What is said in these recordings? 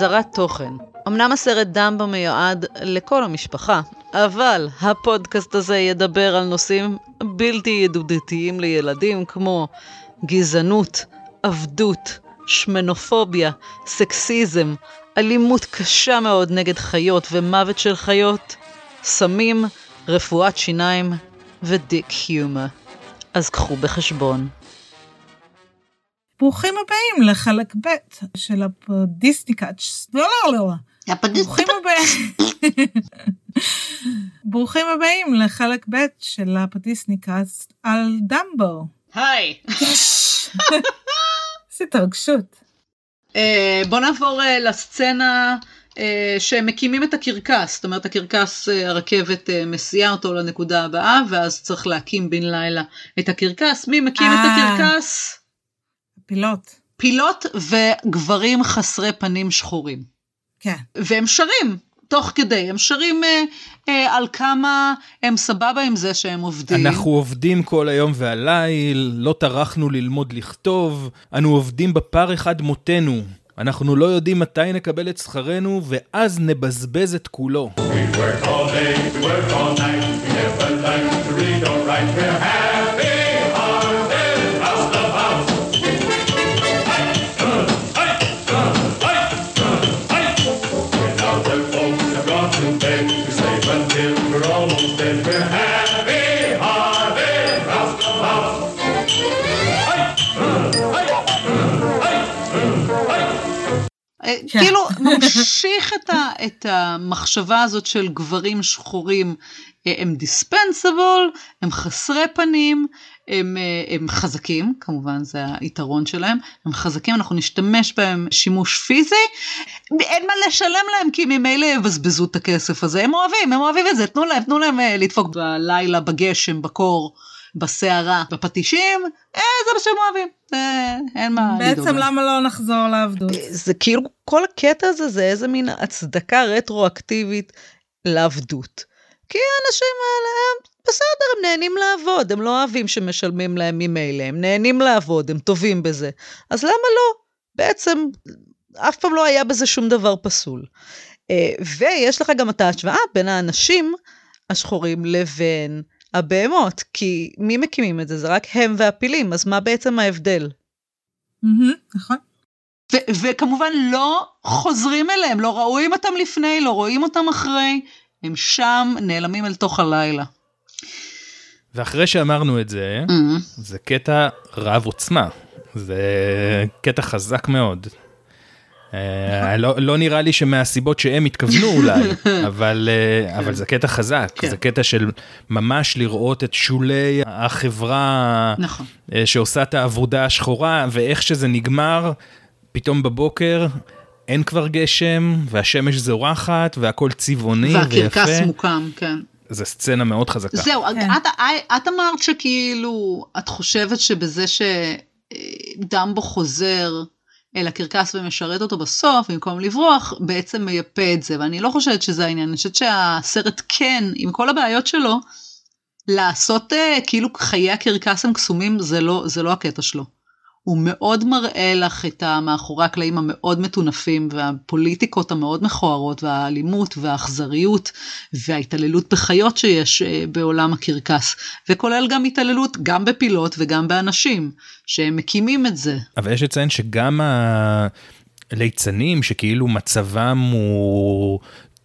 אזהרת תוכן אמנם הסרט דמבו מיועד לכל המשפחה, אבל הפודקאסט הזה ידבר על נושאים בלתי ידידותיים לילדים כמו גזענות, עבדות, שמנופוביה, סקסיזם, אלימות קשה מאוד נגד חיות ומוות של חיות, סמים, רפואת שיניים ודיק היומר. אז קחו בחשבון. ברוכים הבאים לחלק ב' של הפודיסניקאסט. לא, לא, לא. ברוכים הבאים. ברוכים הבאים לחלק ב' של הפודיסניקאסט על דמבו. היי. איזה התרגשות. אה, בוא נעבור אה, לסצנה אה, שהם מקימים את הקרקס, זאת אומרת הקרקס, הרכבת מסיעה אותו לנקודה הבאה, ואז צריך להקים בין לילה את הקרקס. מי מקים את הקרקס? פילות. פילות וגברים חסרי פנים שחורים. כן. והם שרים, תוך כדי, הם שרים אה, אה, על כמה הם סבבה עם זה שהם עובדים. אנחנו עובדים כל היום והליל, לא טרחנו ללמוד לכתוב, אנו עובדים בפר אחד מותנו. אנחנו לא יודעים מתי נקבל את שכרנו, ואז נבזבז את כולו. We work all day, we work all night, we never like to read or write, we're happy. כאילו ממשיך את, ה, את המחשבה הזאת של גברים שחורים, אה, הם דיספנסיבול, הם חסרי פנים, הם, אה, הם חזקים, כמובן זה היתרון שלהם, הם חזקים, אנחנו נשתמש בהם שימוש פיזי, אין מה לשלם להם כי ממילא יבזבזו את הכסף הזה, הם אוהבים, הם אוהבים את זה, תנו להם, תנו להם אה, לדפוק בלילה, בגשם, בקור. בסערה, בפטישים, אה, זה מה שהם אוהבים, אה, אין מה לדאוג. בעצם למה לא נחזור לעבדות? אה, זה כאילו, כל הקטע הזה זה איזה מין הצדקה רטרואקטיבית לעבדות. כי האנשים האלה הם בסדר, הם נהנים לעבוד, הם לא אוהבים שמשלמים להם ממילא, הם נהנים לעבוד, הם טובים בזה. אז למה לא? בעצם, אף פעם לא היה בזה שום דבר פסול. אה, ויש לך גם את ההשוואה בין האנשים השחורים לבין הבהמות, כי מי מקימים את זה? זה רק הם והפילים, אז מה בעצם ההבדל? נכון. וכמובן לא חוזרים אליהם, לא רואים אותם לפני, לא רואים אותם אחרי, הם שם נעלמים אל תוך הלילה. ואחרי שאמרנו את זה, mm-hmm. זה קטע רב עוצמה, זה קטע חזק מאוד. אה, לא, לא נראה לי שמהסיבות שהם התכוונו אולי, אבל, אה, אבל זה קטע חזק, כן. זה קטע של ממש לראות את שולי החברה נכון. אה, שעושה את העבודה השחורה, ואיך שזה נגמר, פתאום בבוקר אין כבר גשם, והשמש זורחת, והכל צבעוני ויפה. והקרקס מוקם, כן. זו סצנה מאוד חזקה. זהו, כן. את, את אמרת שכאילו, את חושבת שבזה שדמבו חוזר, אל הקרקס ומשרת אותו בסוף, במקום לברוח, בעצם מייפה את זה, ואני לא חושבת שזה העניין, אני חושבת שהסרט כן, עם כל הבעיות שלו, לעשות uh, כאילו חיי הקרקס הם קסומים, זה לא, זה לא הקטע שלו. הוא מאוד מראה לך את המאחורי הקלעים המאוד מטונפים והפוליטיקות המאוד מכוערות והאלימות והאכזריות וההתעללות בחיות שיש אה, בעולם הקרקס וכולל גם התעללות גם בפילות וגם באנשים שהם מקימים את זה. אבל יש לציין שגם הליצנים שכאילו מצבם הוא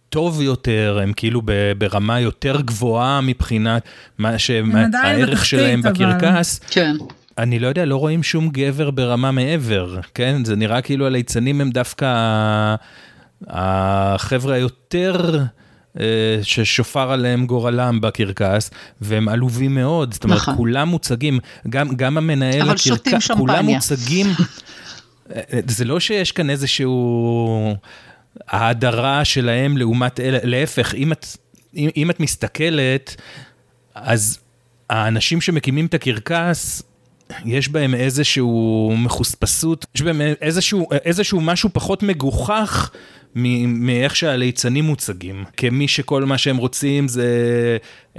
טוב יותר, הם כאילו ברמה יותר גבוהה מבחינת מה שהערך שלהם בקרקס. כן. אני לא יודע, לא רואים שום גבר ברמה מעבר, כן? זה נראה כאילו הליצנים הם דווקא החבר'ה היותר... אה, ששופר עליהם גורלם בקרקס, והם עלובים מאוד, זאת אומרת, נכון. כולם מוצגים, גם, גם המנהל הקרקס, כולם מוצגים, זה לא שיש כאן איזשהו ההדרה שלהם לעומת אלה, להפך, אם את, אם, אם את מסתכלת, אז האנשים שמקימים את הקרקס, יש בהם איזשהו מחוספסות, יש בהם איזשהו, איזשהו משהו פחות מגוחך מאיך שהליצנים מוצגים. כמי שכל מה שהם רוצים זה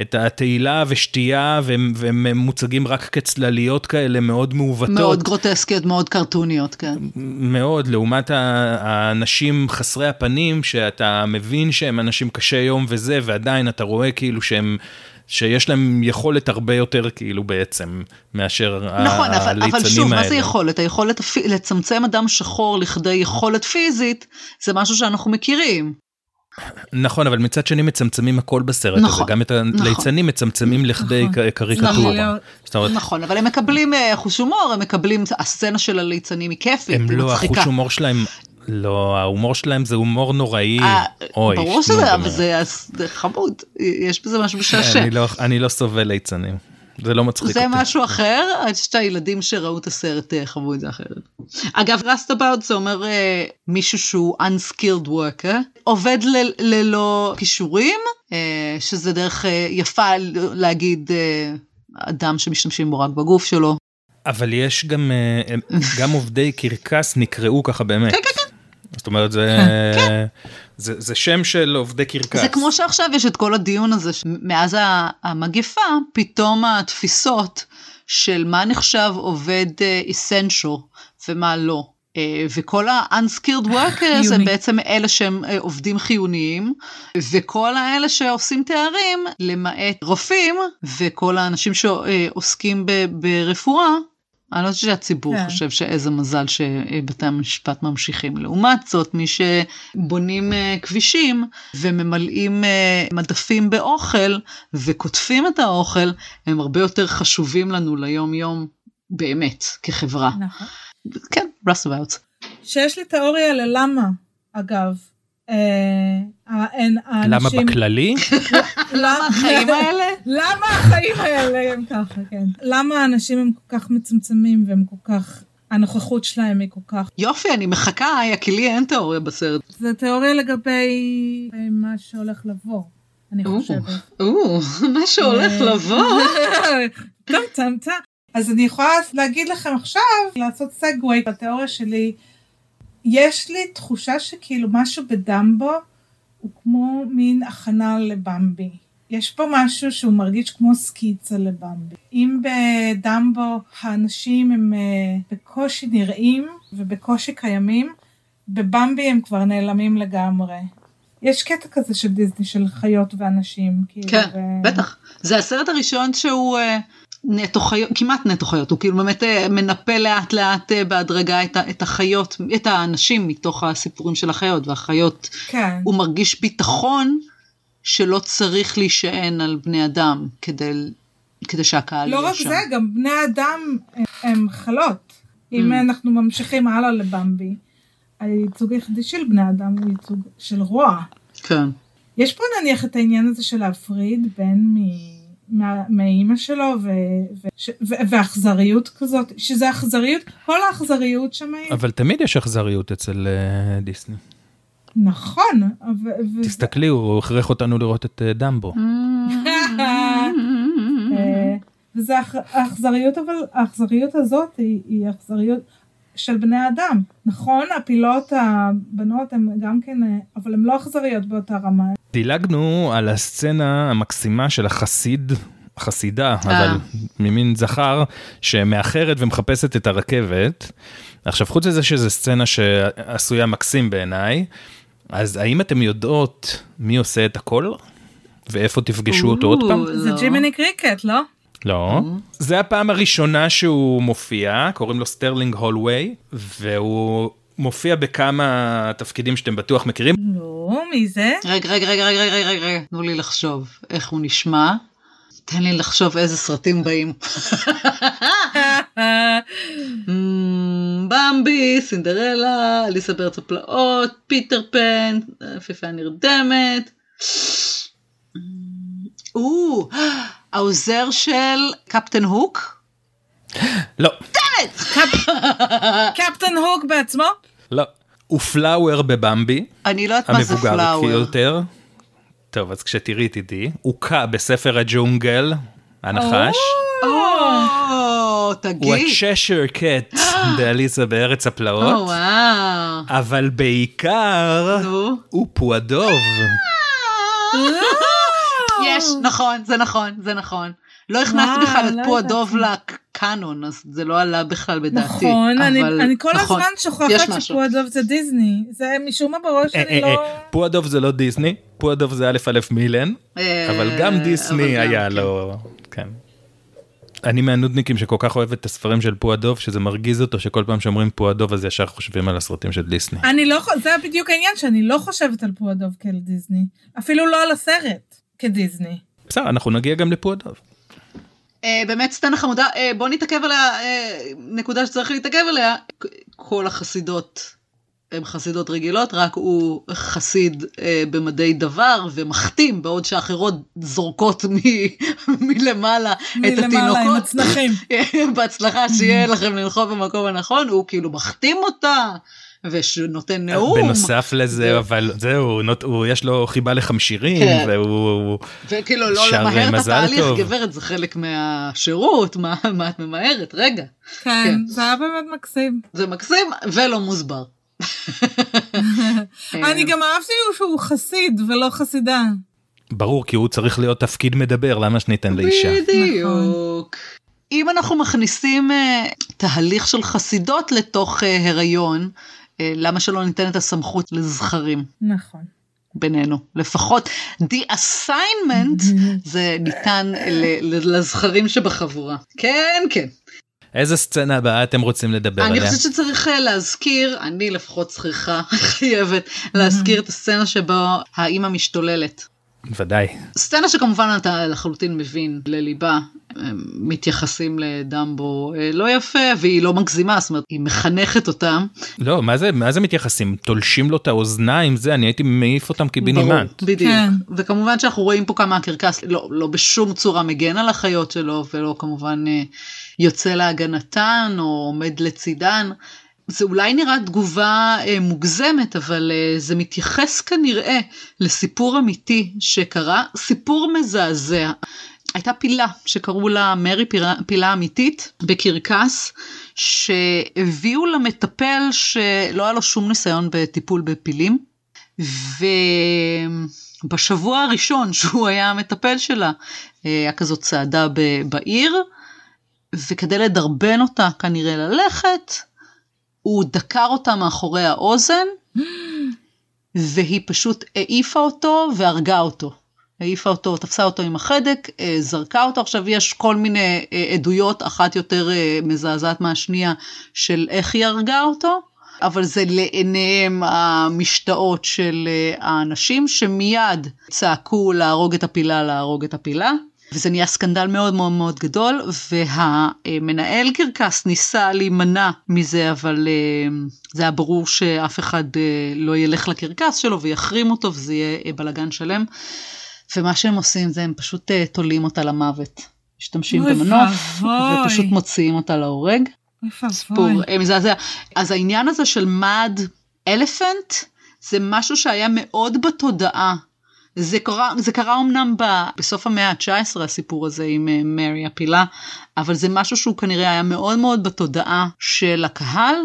את התהילה ושתייה, והם, והם מוצגים רק כצלליות כאלה מאוד מעוותות. מאוד גרוטסקיות, מאוד קרטוניות, כן. מאוד, לעומת האנשים חסרי הפנים, שאתה מבין שהם אנשים קשי יום וזה, ועדיין אתה רואה כאילו שהם... שיש להם יכולת הרבה יותר כאילו בעצם מאשר נכון, הליצנים האלה. אבל שוב, האלה. מה זה יכולת? היכולת לצמצם אדם שחור לכדי יכולת פיזית, זה משהו שאנחנו מכירים. נכון, אבל מצד שני מצמצמים הכל בסרט נכון, הזה, גם את הליצנים נכון, מצמצמים לכדי נכון, קריקטורה. נכון, נכון, אבל הם מקבלים אה, חוש הומור, הם מקבלים, הסצנה של הליצנים היא כיפית, היא מצחיקה. הם לא, החוש הומור שלהם לא, ההומור שלהם זה הומור נוראי. אה, אוי, ברור שזה, אבל זה חמוד, יש בזה משהו משעשע. אני, לא, אני לא סובל ליצנים. זה לא מצחיק זה אותי. זה משהו אחר, אני חושבת שהילדים שראו את הסרט אה, חוו את זה אחרת. אגב, Rust About זה אומר uh, מישהו שהוא unskilled worker, עובד ל- ללא כישורים, uh, שזה דרך uh, יפה להגיד uh, אדם שמשתמשים בו רק בגוף שלו. אבל יש גם, גם עובדי קרקס נקראו ככה באמת. כן, כן, כן. זאת אומרת זה, כן. זה, זה שם של עובדי קרקס. זה כמו שעכשיו יש את כל הדיון הזה, מאז המגפה, פתאום התפיסות של מה נחשב עובד אסנשל uh, ומה לא. Uh, וכל ה-unskilled workers הם בעצם אלה שהם uh, עובדים חיוניים, וכל האלה שעושים תארים, למעט רופאים, וכל האנשים שעוסקים ברפואה, אני לא חושבת שהציבור כן. חושב שאיזה מזל שבתי המשפט ממשיכים. לעומת זאת, מי שבונים אה, כבישים וממלאים אה, מדפים באוכל וקוטפים את האוכל, הם הרבה יותר חשובים לנו ליום יום באמת, כחברה. נכון. כן, roustabouts. שיש לי תיאוריה ללמה, אגב. אה, למה בכללי? למה החיים האלה? למה החיים האלה הם ככה, כן. למה האנשים הם כל כך מצמצמים והם כל כך... הנוכחות שלהם היא כל כך... יופי, אני מחכה, כי לי אין תיאוריה בסרט. זה תיאוריה לגבי מה שהולך לבוא, אני חושבת. או, מה שהולך לבוא? טוב, טם טם. אז אני יכולה להגיד לכם עכשיו, לעשות סגווי בתיאוריה שלי. יש לי תחושה שכאילו משהו בדמבו הוא כמו מין הכנה לבמבי. יש פה משהו שהוא מרגיש כמו סקיצה לבמבי. אם בדמבו האנשים הם uh, בקושי נראים ובקושי קיימים, בבמבי הם כבר נעלמים לגמרי. יש קטע כזה של דיסני של חיות ואנשים. כאילו, כן, ו... בטח. זה הסרט הראשון שהוא... נטו חיות, כמעט נטו חיות, הוא כאילו באמת אה, מנפה לאט לאט אה, בהדרגה את, את החיות, את האנשים מתוך הסיפורים של החיות, והחיות, כן. הוא מרגיש ביטחון שלא צריך להישען על בני אדם כדי, כדי שהקהל לא יהיה שם. לא רק זה, גם בני אדם הם חלות. אם mm. אנחנו ממשיכים הלאה לבמבי, הייצוג היחידי של בני אדם הוא ייצוג של רוע. כן. יש פה נניח את העניין הזה של להפריד בין מ... מאימא שלו ו, ו, ש, ו, ואכזריות כזאת שזה אכזריות כל האכזריות שם אבל תמיד יש אכזריות אצל uh, דיסני. נכון. ו, ו... תסתכלי הוא הכריח אותנו לראות את uh, דמבו. אה, וזה האכזריות אבל האכזריות הזאת היא, היא אכזריות של בני אדם נכון הפילות הבנות הם גם כן אבל הן לא אכזריות באותה רמה דילגנו על הסצנה המקסימה של החסיד, חסידה, אה. אבל ממין זכר, שמאחרת ומחפשת את הרכבת. עכשיו, חוץ מזה שזו סצנה שעשויה מקסים בעיניי, אז האם אתם יודעות מי עושה את הכל? ואיפה תפגשו אותו עוד פעם? זה לא. ג'ימיני קריקט, לא? לא. זה הפעם הראשונה שהוא מופיע, קוראים לו סטרלינג הולווי, והוא מופיע בכמה תפקידים שאתם בטוח מכירים. לא, מי זה? רגע, רגע, רגע, רגע, רגע, רגע, תנו לי לחשוב איך הוא נשמע. תן לי לחשוב איזה סרטים באים. במבי, סינדרלה, אליסה בארץ הפלאות, פיטר פן, יפיפה נרדמת. או, העוזר של קפטן הוק? לא. קפטן הוק בעצמו? לא. הוא פלאואר בבמבי. אני לא יודעת מה זה פלאואר. המבוגר יותר. טוב, אז כשתראי תדעי. הוא קה בספר הג'ונגל, הנחש. או, תגיד. הוא הצ'שר קט באליסה בארץ או, הפלאות. אבל בעיקר. הוא פועדוב. יש, נכון, זה נכון, זה נכון. לא הכנסת וואו, בכלל את לא פועדוב לקאנון, אז זה לא עלה בכלל בדעתי. נכון, אני, אבל- אני כל נכון, הזמן שוכחת. שפועדוב זה דיסני. זה משום מה בראש אה, שלי אה, לא... אה, פועדוב זה לא דיסני, פועדוב זה א' א' מילן, אה, אבל גם אבל דיסני גם, היה כן. לו, כן. אני מהנודניקים שכל כך אוהב את הספרים של פועדוב, שזה מרגיז אותו שכל פעם שאומרים פועדוב אז ישר חושבים על הסרטים של דיסני. אני לא, זה בדיוק העניין שאני לא חושבת על פועדוב כדיסני. אפילו לא על הסרט כדיסני. בסדר, אנחנו נגיע גם לפועדוב. אה, באמת סצנה חמודה, אה, בוא נתעכב על הנקודה שצריך להתעכב עליה. כל החסידות הן חסידות רגילות, רק הוא חסיד אה, במדי דבר ומחתים, בעוד שאחרות זורקות מ- מלמעלה את מלמעלה עם התינוקות. הצנחים. בהצלחה שיהיה לכם לנחות במקום הנכון, הוא כאילו מחתים אותה, ונותן נאום. בנוסף לזה, ו- אבל זהו, נות- הוא- יש לו חיבה לחמשירים, כן. והוא... וכאילו לא שר למהר את התהליך, טוב. גברת, זה חלק מהשירות, מה, מה את ממהרת? רגע. כן, כן. זה היה באמת מקסים. זה מקסים ולא מוסבר. אני גם אהבתי שהוא חסיד ולא חסידה. ברור, כי הוא צריך להיות תפקיד מדבר, למה שניתן לאישה? בדיוק. אם אנחנו מכניסים אה, תהליך של חסידות לתוך אה, הריון, אה, למה שלא ניתן את הסמכות לזכרים נכון. בינינו? לפחות the assignment זה ניתן לזכרים שבחבורה. כן, כן. איזה סצנה הבאה אתם רוצים לדבר אני עליה? חושבת שצריך אה, להזכיר, אני לפחות צריכה, חייבת, להזכיר את הסצנה שבה האימא משתוללת. ודאי. סצנה שכמובן אתה לחלוטין מבין לליבה, מתייחסים לדמבו אה, לא יפה והיא לא מגזימה, זאת אומרת היא מחנכת אותם. לא, מה זה, מה זה מתייחסים? תולשים לו את האוזניים, זה, אני הייתי מעיף אותם קיבינימט. ברור, בדיוק. כן. וכמובן שאנחנו רואים פה כמה הקרקס לא, לא בשום צורה מגן על החיות שלו ולא כמובן אה, יוצא להגנתן או עומד לצידן. זה אולי נראה תגובה אה, מוגזמת, אבל אה, זה מתייחס כנראה לסיפור אמיתי שקרה, סיפור מזעזע. הייתה פילה שקראו לה מרי פילה, פילה אמיתית בקרקס, שהביאו למטפל שלא היה לו שום ניסיון בטיפול בפילים, ובשבוע הראשון שהוא היה המטפל שלה, אה, היה כזאת צעדה ב- בעיר, וכדי לדרבן אותה כנראה ללכת, הוא דקר אותה מאחורי האוזן, והיא פשוט העיפה אותו והרגה אותו. העיפה אותו, תפסה אותו עם החדק, אה, זרקה אותו. עכשיו יש כל מיני אה, עדויות, אחת יותר אה, מזעזעת מהשנייה, של איך היא הרגה אותו, אבל זה לעיניהם המשתאות של האנשים שמיד צעקו להרוג את הפילה, להרוג את הפילה. וזה נהיה סקנדל מאוד מאוד מאוד גדול, והמנהל קרקס ניסה להימנע מזה, אבל אה, זה היה ברור שאף אחד אה, לא ילך לקרקס שלו ויחרים אותו וזה יהיה אה, בלאגן שלם. ומה שהם עושים זה הם פשוט תולים אותה למוות. משתמשים במנוף. ופשוט מוציאים אותה להורג. סיפור מזעזע. אז העניין הזה של מד אלפנט זה משהו שהיה מאוד בתודעה. זה קרה, זה קרה אמנם ב, בסוף המאה ה-19 הסיפור הזה עם אה, מרי הפילה, אבל זה משהו שהוא כנראה היה מאוד מאוד בתודעה של הקהל,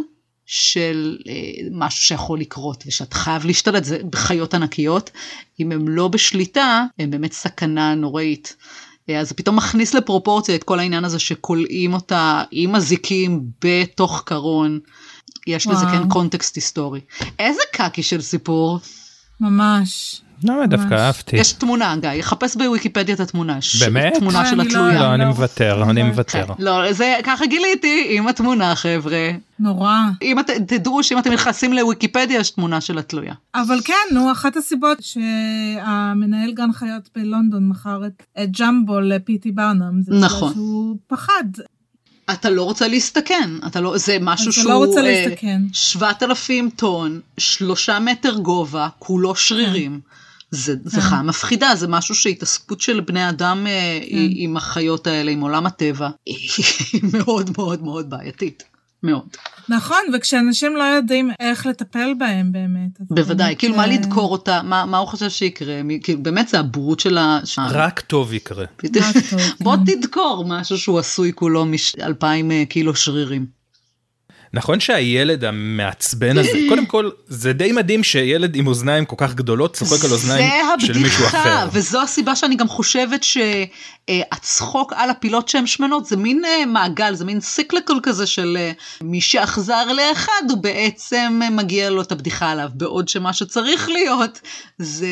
של אה, משהו שיכול לקרות ושאתה חייב להשתלט, זה בחיות ענקיות, אם הם לא בשליטה, הם באמת סכנה נוראית. אה, אז זה פתאום מכניס לפרופורציה את כל העניין הזה שכולאים אותה עם אזיקים בתוך קרון. יש לזה וואו. כן קונטקסט היסטורי. איזה קקי של סיפור. ממש. לא, דווקא ממש. אהבתי. יש תמונה, גיא, יחפש בוויקיפדיה את התמונה. באמת? תמונה אה, של לא- התלויה. לא, אני לא. מוותר, אני כן. מוותר. לא, זה ככה גיליתי עם התמונה, חבר'ה. נורא. אם את, תדעו שאם אתם נכנסים לוויקיפדיה יש תמונה של התלויה. אבל כן, נו, אחת הסיבות שהמנהל גן חיות בלונדון מכר את, את ג'מבו לפיטי ברנם, זה נכון. שהוא פחד. אתה לא רוצה להסתכן, אתה לא, זה משהו אתה שהוא לא רוצה אה, להסתכן. 7,000 טון, שלושה מטר גובה, כולו שרירים. זה, זה כן. חיה מפחידה, זה משהו שהתעסקות של בני אדם אה, כן. עם החיות האלה, עם עולם הטבע, היא מאוד מאוד מאוד בעייתית. מאוד. נכון, וכשאנשים לא יודעים איך לטפל בהם באמת. בוודאי, באמת, כאילו מה אה, לדקור אותה, מה, מה הוא חושב שיקרה, כאילו באמת זה הבורות של ה... רק טוב יקרה. בוא כן. תדקור משהו שהוא עשוי כולו מאלפיים אה, קילו שרירים. נכון שהילד המעצבן הזה, קודם כל זה די מדהים שילד עם אוזניים כל כך גדולות צוחק על אוזניים של מישהו אחר. זה הבדיחה, וזו הסיבה שאני גם חושבת שהצחוק על הפילות שהן שמנות זה מין אה, מעגל, זה מין סיקלקל כזה של אה, מי שאכזר לאחר הוא בעצם אה, מגיע לו את הבדיחה עליו, בעוד שמה שצריך להיות זה...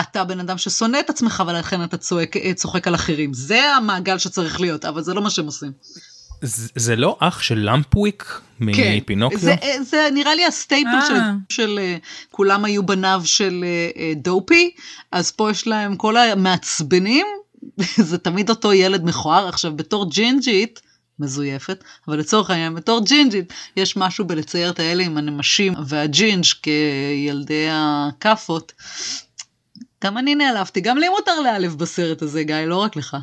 אתה בן אדם ששונא את עצמך ולכן אתה צועק, צוחק על אחרים. זה המעגל שצריך להיות, אבל זה לא מה שהם עושים. זה לא אח של למפוויק כן, מפינוקיו? זה, זה נראה לי ה staple של, אה. של אה, כולם היו בניו של דופי, אז פה יש להם כל המעצבנים, זה תמיד אותו ילד מכוער. עכשיו בתור ג'ינג'ית, מזויפת, אבל לצורך העניין בתור ג'ינג'ית יש משהו בלצייר את האלה עם הנמשים והג'ינג' כילדי הכאפות. גם אני נעלבתי, גם לי מותר להעלב בסרט הזה גיא, לא רק לך.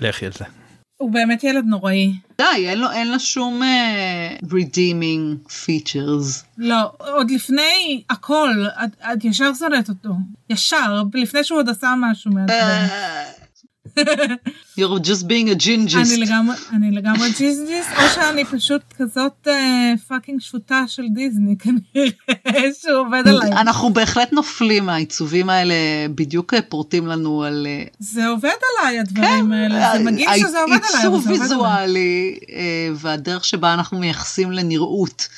לכי על זה. הוא באמת ילד נוראי. די, אין לו, אין לו שום uh, redeeming features. לא, עוד לפני הכל, את, את ישר שונאת אותו. ישר, לפני שהוא עוד עשה משהו מעצבן. You're just being a. אני לגמרי, אני לגמרי gingerist, או שאני פשוט כזאת fucking אה, שפוטה של דיסני, כנראה שהוא עובד עליי. אנחנו בהחלט נופלים מהעיצובים האלה, בדיוק אה, פורטים לנו על... אה, זה עובד עליי הדברים כן, האלה, זה מגעיל שזה עובד עליי, עיצוב ויזואלי והדרך שבה אנחנו מייחסים לנראות.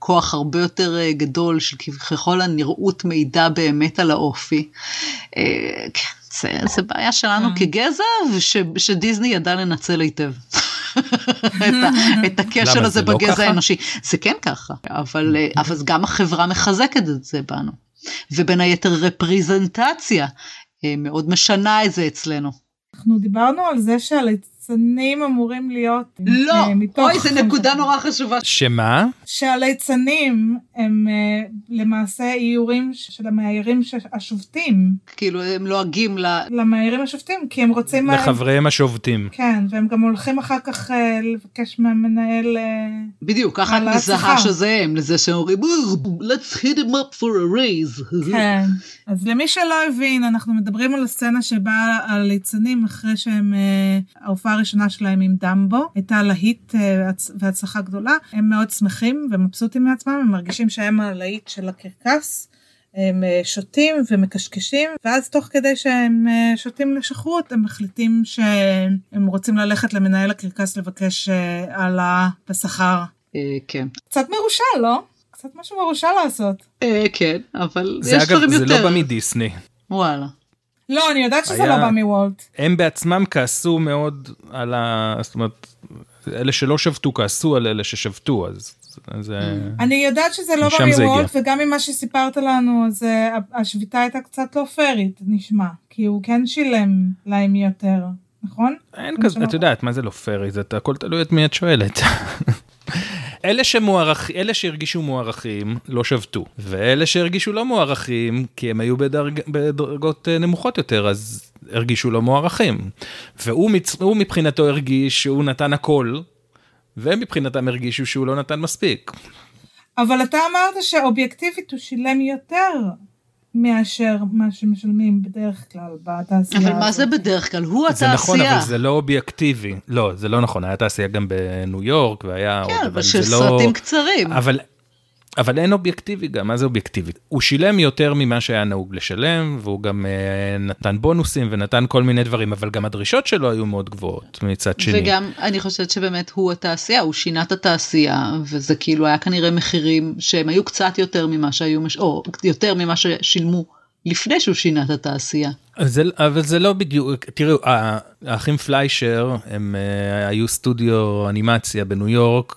כוח הרבה יותר גדול של ככל הנראות מידע באמת על האופי. כן, זה, זה בעיה שלנו mm. כגזע, וש, שדיסני ידע לנצל היטב. את, את הכשל הזה לא בגזע האנושי. זה כן ככה, אבל, mm. אבל גם החברה מחזקת את זה בנו. ובין היתר רפריזנטציה אה, מאוד משנה את זה אצלנו. אנחנו דיברנו על זה שהליצנים אמורים להיות... לא, אה, אוי, זו נקודה נורא חשובה. שמה? שהליצנים הם אה, למעשה איורים של המאיירים השובתים. כאילו הם לועגים ל... למאיירים השובתים, כי הם רוצים... לחבריהם השובתים. כן, והם גם הולכים אחר כך אה, לבקש מהמנהל... בדיוק, ככה את מזהה שזה הם, לזה שאומרים, let's hit him up for a raise. כן, אז למי שלא הבין, אנחנו מדברים על הסצנה שבה הליצנים אחרי שהם, אה, ההופעה הראשונה שלהם עם דמבו, הייתה להיט אה, והצלחה גדולה. הם מאוד שמחים ומבסוטים מעצמם, הם מרגישים שהם הלהיט של הקרקס. הם אה, שותים ומקשקשים, ואז תוך כדי שהם שותים לשכרות, הם מחליטים שהם רוצים ללכת למנהל הקרקס לבקש העלאה בשכר. כן. קצת מרושע, לא? קצת משהו מרושע לעשות. כן, אבל יש דברים יותר. זה אגב, זה לא בא מדיסני. וואלה. לא, אני יודעת שזה לא בא מוולט. הם בעצמם כעסו מאוד על ה... זאת אומרת, אלה שלא שבתו כעסו על אלה ששבתו, אז... זה... אני יודעת שזה לא בא מוולט, וגם ממה שסיפרת לנו, אז אה, השביתה הייתה קצת לא פיירית, נשמע. כי הוא כן שילם להם יותר, נכון? אין כזה, את יודעת, מה זה לא פיירי? זה הכל תלוי את מי את שואלת. אלה שמוערך, אלה שהרגישו מוערכים לא שבתו, ואלה שהרגישו לא מוערכים, כי הם היו בדרג, בדרגות אה, נמוכות יותר, אז הרגישו לא מוערכים. והוא מצ, מבחינתו הרגיש שהוא נתן הכל, והם מבחינתם הרגישו שהוא לא נתן מספיק. אבל אתה אמרת שאובייקטיבית הוא שילם יותר. מאשר מה שמשלמים בדרך כלל בתעשייה. אבל מה זה בדרך כלל? הוא התעשייה. זה נכון, אבל זה לא אובייקטיבי. לא, זה לא נכון, היה תעשייה גם בניו יורק, והיה כן, עוד, אבל זה לא... אבל של סרטים קצרים. אבל אבל אין אובייקטיבי גם, מה זה אובייקטיבי? הוא שילם יותר ממה שהיה נהוג לשלם, והוא גם uh, נתן בונוסים ונתן כל מיני דברים, אבל גם הדרישות שלו היו מאוד גבוהות מצד שני. וגם אני חושבת שבאמת הוא התעשייה, הוא שינה את התעשייה, וזה כאילו היה כנראה מחירים שהם היו קצת יותר ממה שהיו, או יותר ממה ששילמו לפני שהוא שינה את התעשייה. זה, אבל זה לא בדיוק, תראו, האחים פליישר הם uh, היו סטודיו אנימציה בניו יורק,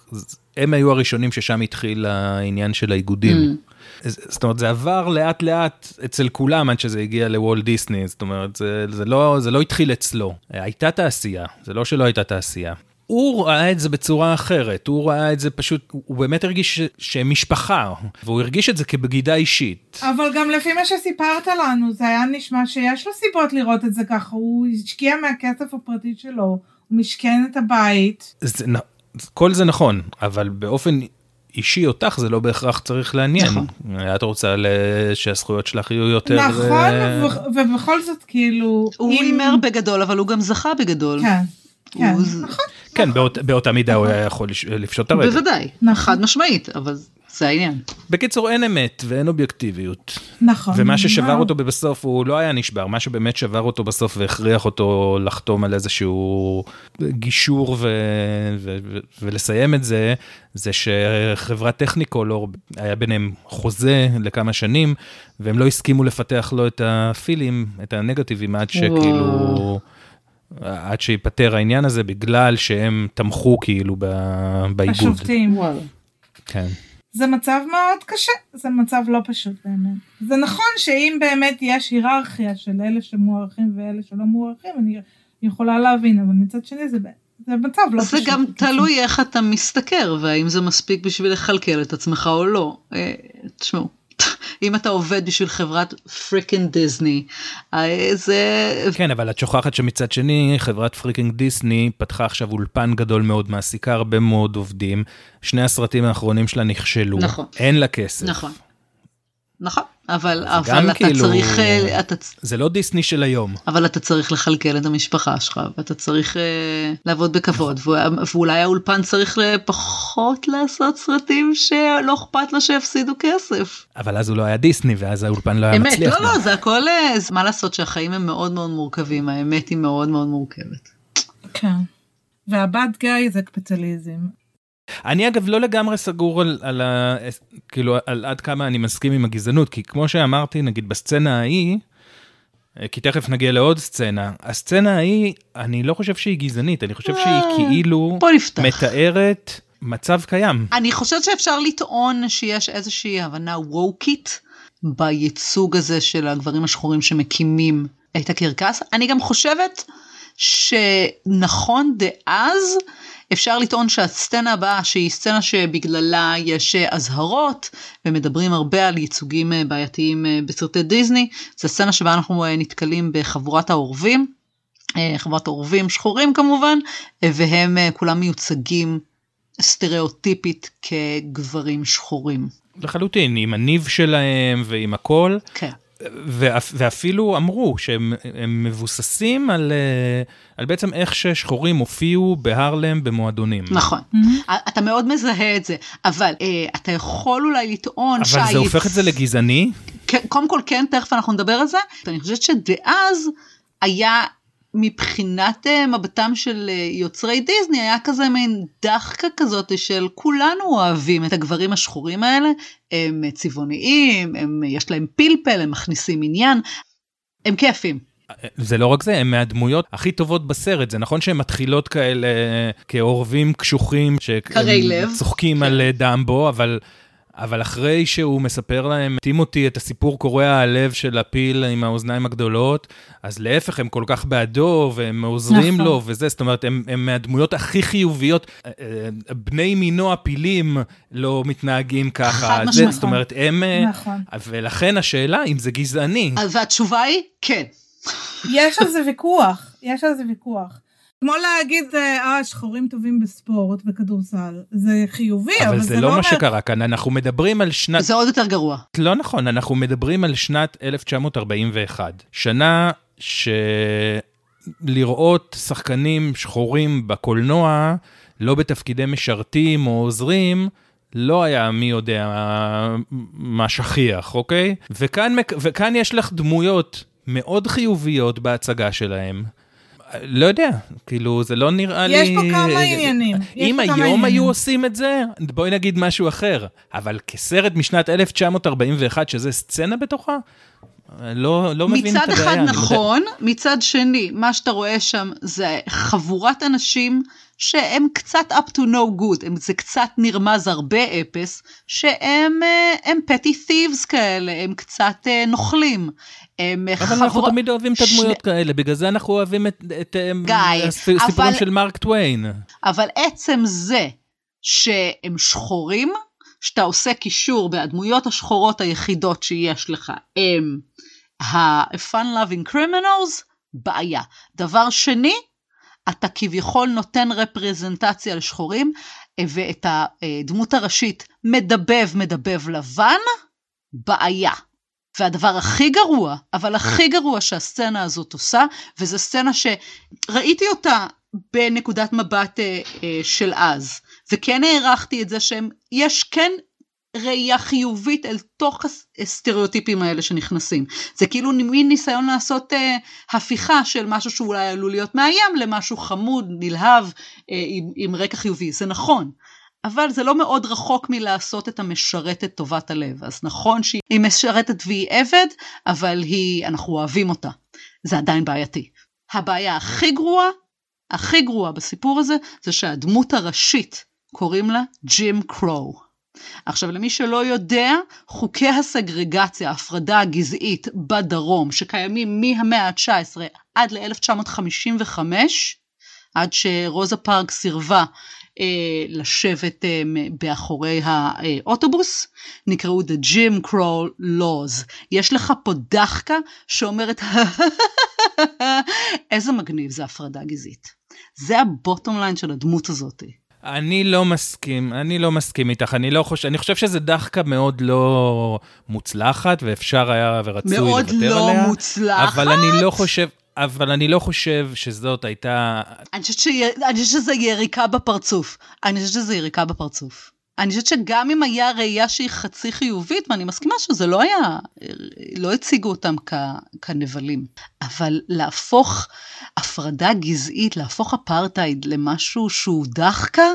הם היו הראשונים ששם התחיל העניין של האיגודים. Mm. זאת אומרת, זה עבר לאט לאט אצל כולם עד שזה הגיע לוולט דיסני, זאת אומרת, זה, זה, לא, זה לא התחיל אצלו. הייתה תעשייה, זה לא שלא הייתה תעשייה. הוא ראה את זה בצורה אחרת, הוא ראה את זה פשוט, הוא באמת הרגיש שהם משפחה, והוא הרגיש את זה כבגידה אישית. אבל גם לפי מה שסיפרת לנו, זה היה נשמע שיש לו סיבות לראות את זה ככה, הוא השקיע מהכסף הפרטי שלו, הוא משכן את הבית. זה, כל זה נכון, אבל באופן אישי אותך זה לא בהכרח צריך לעניין. נכון. את רוצה שהזכויות שלך יהיו יותר... נכון, אה, ובכל זאת כאילו... הוא אם- הימר בגדול, אבל הוא גם זכה בגדול. כן, כן, הוא- נכון. כן, באות, באותה מידה הוא היה יכול לפשוט את הרגל. בוודאי, נכון. חד משמעית, אבל זה העניין. בקיצור, אין אמת ואין אובייקטיביות. נכון. ומה ששבר וואו. אותו בסוף הוא לא היה נשבר, מה שבאמת שבר אותו בסוף והכריח אותו לחתום על איזשהו גישור ו... ו... ו... ולסיים את זה, זה שחברת טכניקולור, היה ביניהם חוזה לכמה שנים, והם לא הסכימו לפתח לו את הפילים, את הנגטיבים, עד שכאילו... עד שיפטר העניין הזה בגלל שהם תמכו כאילו ב- בעיבוד. השופטים. כן. זה מצב מאוד קשה, זה מצב לא פשוט באמת. זה נכון שאם באמת יש היררכיה של אלה שמוערכים ואלה שלא מוערכים, אני יכולה להבין, אבל מצד שני זה, זה מצב לא זה פשוט. גם תלוי איך אתה משתכר, והאם זה מספיק בשביל לכלכל את עצמך או לא. אה, תשמעו, אם אתה עובד בשביל חברת freaking דיסני, אה, זה... כן, אבל את שוכחת שמצד שני, חברת freaking דיסני פתחה עכשיו אולפן גדול מאוד, מעסיקה הרבה מאוד עובדים. שני הסרטים האחרונים שלה נכשלו. נכון. אין לה כסף. נכון. נכון, אבל, אבל אתה כאילו- צריך, אה, אתה, זה לא דיסני של היום. אבל אתה צריך לכלכל את המשפחה שלך, ואתה צריך אה, לעבוד בכבוד, נכון. ו- ואולי האולפן צריך פחות לעשות סרטים שלא אכפת לו שיפסידו כסף. אבל אז הוא לא היה דיסני, ואז האולפן לא היה אמת, מצליח. לא, גם. לא, זה הכל, אה, זה- מה לעשות שהחיים הם מאוד מאוד מורכבים, האמת היא מאוד מאוד מורכבת. כן. והבד גיא זה קפיטליזם. אני אגב לא לגמרי סגור על, על, ה, כאילו, על עד כמה אני מסכים עם הגזענות, כי כמו שאמרתי, נגיד בסצנה ההיא, אה, כי תכף נגיע לעוד סצנה, הסצנה ההיא, אני לא חושב שהיא גזענית, אני חושב שהיא אה, כאילו בוא נפתח. מתארת מצב קיים. אני חושבת שאפשר לטעון שיש איזושהי הבנה ווקית בייצוג הזה של הגברים השחורים שמקימים את הקרקס. אני גם חושבת שנכון דאז, אפשר לטעון שהסצנה הבאה, שהיא סצנה שבגללה יש אה, אזהרות, ומדברים הרבה על ייצוגים אה, בעייתיים אה, בסרטי דיסני, זו סצנה שבה אנחנו נתקלים בחבורת העורבים, חבורת עורבים שחורים כמובן, והם כולם מיוצגים סטריאוטיפית כגברים שחורים. לחלוטין, עם הניב שלהם ועם הכל, כן. ואפ, ואפילו אמרו שהם הם מבוססים על, אה, על בעצם איך ששחורים הופיעו בהרלם במועדונים. נכון. אתה מאוד מזהה את זה, אבל אה, אתה יכול אולי לטעון אבל זה הופך את זה לגזעני? קודם כל כן, תכף אנחנו נדבר על זה. אני חושבת שדאז היה מבחינת אה, מבטם של אה, יוצרי דיסני, היה כזה מין דחקה כזאת של כולנו אוהבים את הגברים השחורים האלה, הם צבעוניים, הם, יש להם פלפל, הם מכניסים עניין, הם כיפים. זה לא רק זה, הם מהדמויות הכי טובות בסרט. זה נכון שהן מתחילות כאלה כעורבים קשוחים, לב. צוחקים כן. על דמבו, אבל... אבל אחרי שהוא מספר להם, טימותי, את הסיפור קורע הלב של הפיל עם האוזניים הגדולות, אז להפך, הם כל כך בעדו, והם עוזרים נכון. לו, וזה, זאת אומרת, הם, הם מהדמויות הכי חיוביות. אה, אה, בני מינו הפילים לא מתנהגים ככה. חד זה, משמעית. זאת אומרת, הם... אה, נכון. ולכן השאלה אם זה גזעני. והתשובה היא כן. יש על זה ויכוח, יש על זה ויכוח. כמו להגיד, אה, שחורים טובים בספורט, בכדורסל. זה חיובי, אבל, אבל זה לא מה אומר- שקרה כאן, אנחנו מדברים על שנת... זה עוד יותר גרוע. לא נכון, אנחנו מדברים על שנת 1941. שנה שלראות שחקנים שחורים בקולנוע, לא בתפקידי משרתים או עוזרים, לא היה מי יודע מה שכיח, אוקיי? וכאן, וכאן יש לך דמויות מאוד חיוביות בהצגה שלהם. לא יודע, כאילו זה לא נראה לי... יש פה כמה עניינים. יש אם היום עניינים. היו עושים את זה, בואי נגיד משהו אחר. אבל כסרט משנת 1941, שזה סצנה בתוכה, לא, לא מבין את מצד הבעיה. אחד אני מודה. נכון, מצד שני, מה שאתה רואה שם זה חבורת אנשים שהם קצת up to no good, הם, זה קצת נרמז הרבה אפס, שהם אה, הם petty thieves כאלה, הם קצת אה, נוכלים. הם אה, אבל אנחנו תמיד אוהבים את הדמויות כאלה, בגלל זה אנחנו אוהבים את, את גיא, הסיפורים אבל- של מרק טוויין. אבל עצם זה שהם שחורים, שאתה עושה קישור והדמויות השחורות היחידות שיש לך הם ה-fun loving criminals, בעיה. דבר שני, אתה כביכול נותן רפרזנטציה לשחורים, ואת הדמות הראשית מדבב מדבב לבן, בעיה. והדבר הכי גרוע, אבל הכי גרוע שהסצנה הזאת עושה, וזו סצנה שראיתי אותה בנקודת מבט אה, אה, של אז, וכן הערכתי את זה שיש כן ראייה חיובית אל תוך הסטריאוטיפים האלה שנכנסים. זה כאילו מין ניסיון לעשות אה, הפיכה של משהו שאולי עלול להיות מאיים למשהו חמוד, נלהב, אה, עם, עם רקע חיובי. זה נכון, אבל זה לא מאוד רחוק מלעשות את המשרתת טובת הלב. אז נכון שהיא משרתת והיא עבד, אבל היא, אנחנו אוהבים אותה. זה עדיין בעייתי. הבעיה הכי גרועה, הכי גרועה בסיפור הזה, זה שהדמות הראשית, קוראים לה ג'ים קרו. עכשיו למי שלא יודע, חוקי הסגרגציה, ההפרדה הגזעית בדרום, שקיימים מהמאה ה-19 עד ל-1955, עד שרוזה פארק סירבה לשבת אה, באחורי האוטובוס, נקראו The Jim Crow Laws. יש לך פה דחקה שאומרת, איזה מגניב זה הפרדה גזעית. זה הבוטום ליין של הדמות הזאת. אני לא מסכים, אני לא מסכים איתך, אני לא חושב, אני חושב שזה דחקה מאוד לא מוצלחת, ואפשר היה ורצוי לוותר מאוד עליה. לא מוצלחת? אבל אני לא חושב, אבל אני לא חושב שזאת הייתה... אני חושבת, שיה, אני חושבת שזה יריקה בפרצוף. אני חושבת שזה יריקה בפרצוף. אני חושבת שגם אם היה ראייה שהיא חצי חיובית, ואני מסכימה שזה לא היה, לא הציגו אותם כ, כנבלים, אבל להפוך הפרדה גזעית, להפוך אפרטהייד למשהו שהוא דחקה,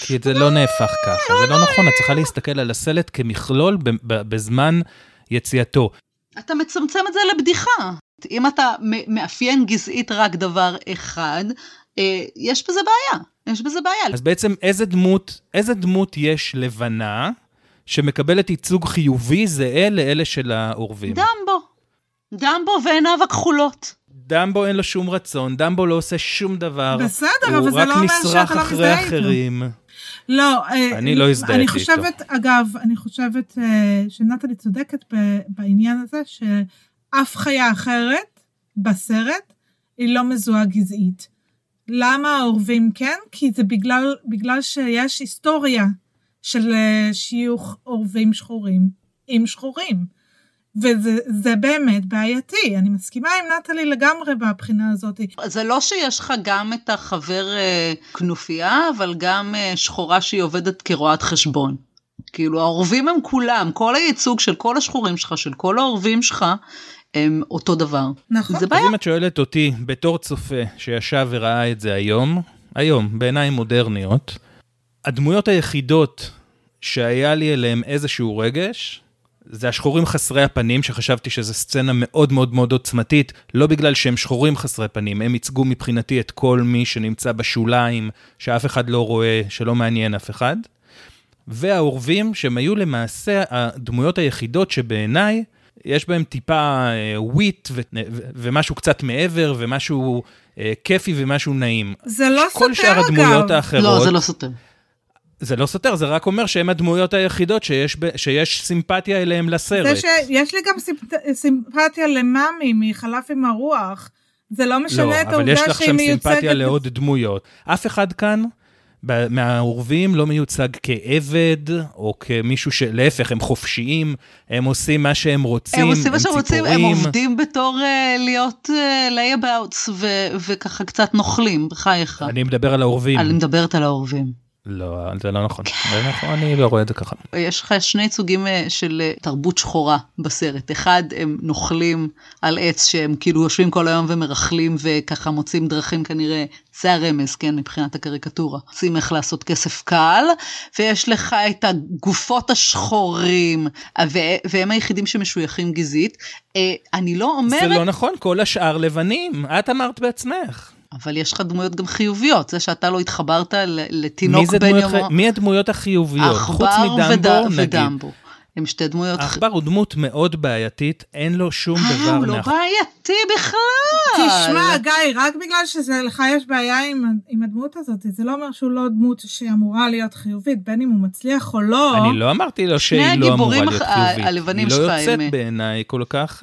כי זה לא נהפך ככה, זה לא נכון, את צריכה להסתכל על הסלט כמכלול בזמן יציאתו. אתה מצמצם את זה לבדיחה. אם אתה מאפיין גזעית רק דבר אחד, אה, יש בזה בעיה. יש בזה בעיה. אז בעצם איזה דמות, איזה דמות יש לבנה שמקבלת ייצוג חיובי זהה לאלה של העורבים? דמבו. דמבו ועיניו הכחולות. דמבו אין לו שום רצון, דמבו לא עושה שום דבר. בסדר, אבל זה לא אומר שאתה לא מזדהה איתו. הוא רק נשרח אחרי אחרים. לא, אה, אני לא הזדהיתי איתו. אני חושבת, אגב, אני חושבת אה, שנתלי צודקת בעניין הזה, שאף חיה אחרת בסרט היא לא מזוהה גזעית. למה העורבים כן? כי זה בגלל, בגלל שיש היסטוריה של אה, שיוך עורבים שחורים עם שחורים. וזה באמת בעייתי, אני מסכימה עם נטלי לגמרי מהבחינה הזאת. זה לא שיש לך גם את החבר אה, כנופיה, אבל גם אה, שחורה שהיא עובדת כרואת חשבון. כאילו העורבים הם כולם, כל הייצוג של כל השחורים שלך, של כל העורבים שלך, הם אותו דבר. נכון. זה בעיה. אז אם את שואלת אותי, בתור צופה שישב וראה את זה היום, היום, בעיניים מודרניות, הדמויות היחידות שהיה לי אליהם איזשהו רגש, זה השחורים חסרי הפנים, שחשבתי שזו סצנה מאוד מאוד מאוד עוצמתית, לא בגלל שהם שחורים חסרי פנים, הם ייצגו מבחינתי את כל מי שנמצא בשוליים, שאף אחד לא רואה, שלא מעניין אף אחד. והעורבים, שהם היו למעשה הדמויות היחידות שבעיניי יש בהם טיפה וויט אה, ומשהו קצת מעבר ומשהו אה, כיפי ומשהו נעים. זה לא סותר אגב. כל שאר הדמויות האחרות... לא, זה לא סותר. זה לא סותר, זה רק אומר שהן הדמויות היחידות שיש, ב, שיש סימפתיה אליהן לסרט. יש לי גם סימפ... סימפתיה למאמי מחלף עם הרוח. זה לא משנה לא, את העובדה שהיא מיוצגת... לא, אבל יש לך שם סימפתיה לעוד דמויות. אף אחד כאן מהעורבים לא מיוצג כעבד, או כמישהו שלהפך, הם חופשיים, הם עושים מה שהם רוצים, הם עושים מה שהם רוצים, הם עובדים בתור uh, להיות uh, layabouts וככה קצת נוכלים, בחייך. אני מדבר על העורבים. אני מדברת על העורבים. לא, זה לא נכון. זה נכון, אני לא רואה את זה ככה. יש לך שני סוגים אה, של אה, תרבות שחורה בסרט. אחד, הם נוכלים על עץ שהם כאילו יושבים כל היום ומרכלים וככה מוצאים דרכים כנראה, זה הרמז, כן, מבחינת הקריקטורה. מוצאים איך לעשות כסף קל, ויש לך את הגופות השחורים, והם היחידים שמשויכים גזעית. אה, אני לא אומרת... זה לא נכון, כל השאר לבנים, את אמרת בעצמך. אבל יש לך דמויות גם חיוביות, זה שאתה לא התחברת לתינוק בן יומו. מי הדמויות החיוביות? חוץ מדמבו, וד... נגיד. ודמבו. הם שתי דמויות... העכבר הוא דמות מאוד בעייתית, אין לו שום אה, דבר... אה, הוא לא בעייתי בכלל. תשמע, גיא, רק בגלל שלך יש בעיה עם, עם הדמות הזאת, זה לא אומר שהוא לא דמות שאמורה להיות חיובית, בין אם הוא מצליח או לא. אני לא אמרתי לו שהיא לא אמורה להיות חיובית. שני הגיבורים הלבנים שלך הם... היא לא יוצאת בעיניי כל כך...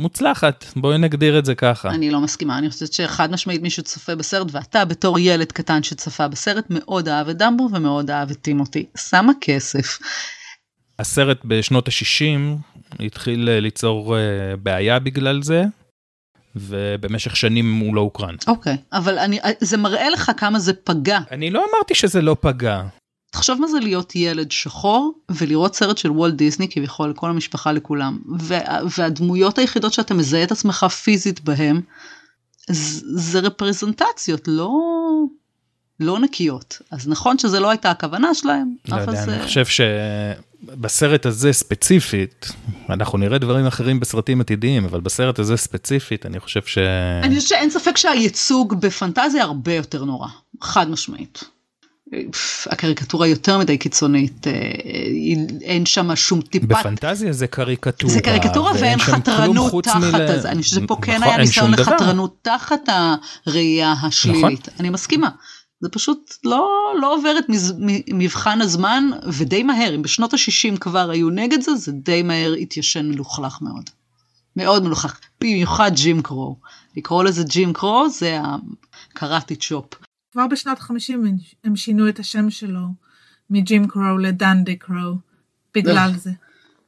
אה, מוצלחת, בואי נגדיר את זה ככה. אני לא מסכימה, אני חושבת שחד משמעית מישהו צופה בסרט, ואתה בתור ילד קטן שצפה בסרט, מאוד אהב את דמבו ומאוד אהב את טימותי. שמה כסף. הסרט בשנות ה-60 התחיל אה, ליצור אה, בעיה בגלל זה, ובמשך שנים הוא לא הוקרן. אוקיי, okay, אבל אני, זה מראה לך כמה זה פגע. אני לא אמרתי שזה לא פגע. תחשוב מה זה להיות ילד שחור ולראות סרט של וולט דיסני כביכול כל המשפחה לכולם וה, והדמויות היחידות שאתה מזהה את עצמך פיזית בהם זה רפרזנטציות לא לא נקיות אז נכון שזה לא הייתה הכוונה שלהם. לא יודע, זה... אני חושב שבסרט הזה ספציפית אנחנו נראה דברים אחרים בסרטים עתידיים אבל בסרט הזה ספציפית אני חושב ש... אני חושב שאין ספק שהייצוג בפנטזיה הרבה יותר נורא חד משמעית. הקריקטורה יותר מדי קיצונית, אה, אין שם שום טיפת... בפנטזיה זה קריקטורה. זה קריקטורה ואין חתרנות תחת מל... הזה. אני חושבת שפה כן נכון, היה ניסיון לחתרנות תחת הראייה השלילית. נכון. אני מסכימה. זה פשוט לא, לא עובר את מבחן הזמן, ודי מהר, אם בשנות ה-60 כבר היו נגד זה, זה די מהר התיישן מלוכלך מאוד. מאוד מלוכלך. במיוחד ג'ים קרו. לקרוא לזה ג'ים קרו זה הקראטי צ'ופ. כבר בשנות ה-50 הם שינו את השם שלו מג'ים קרו לדנדי קרו, בגלל זה.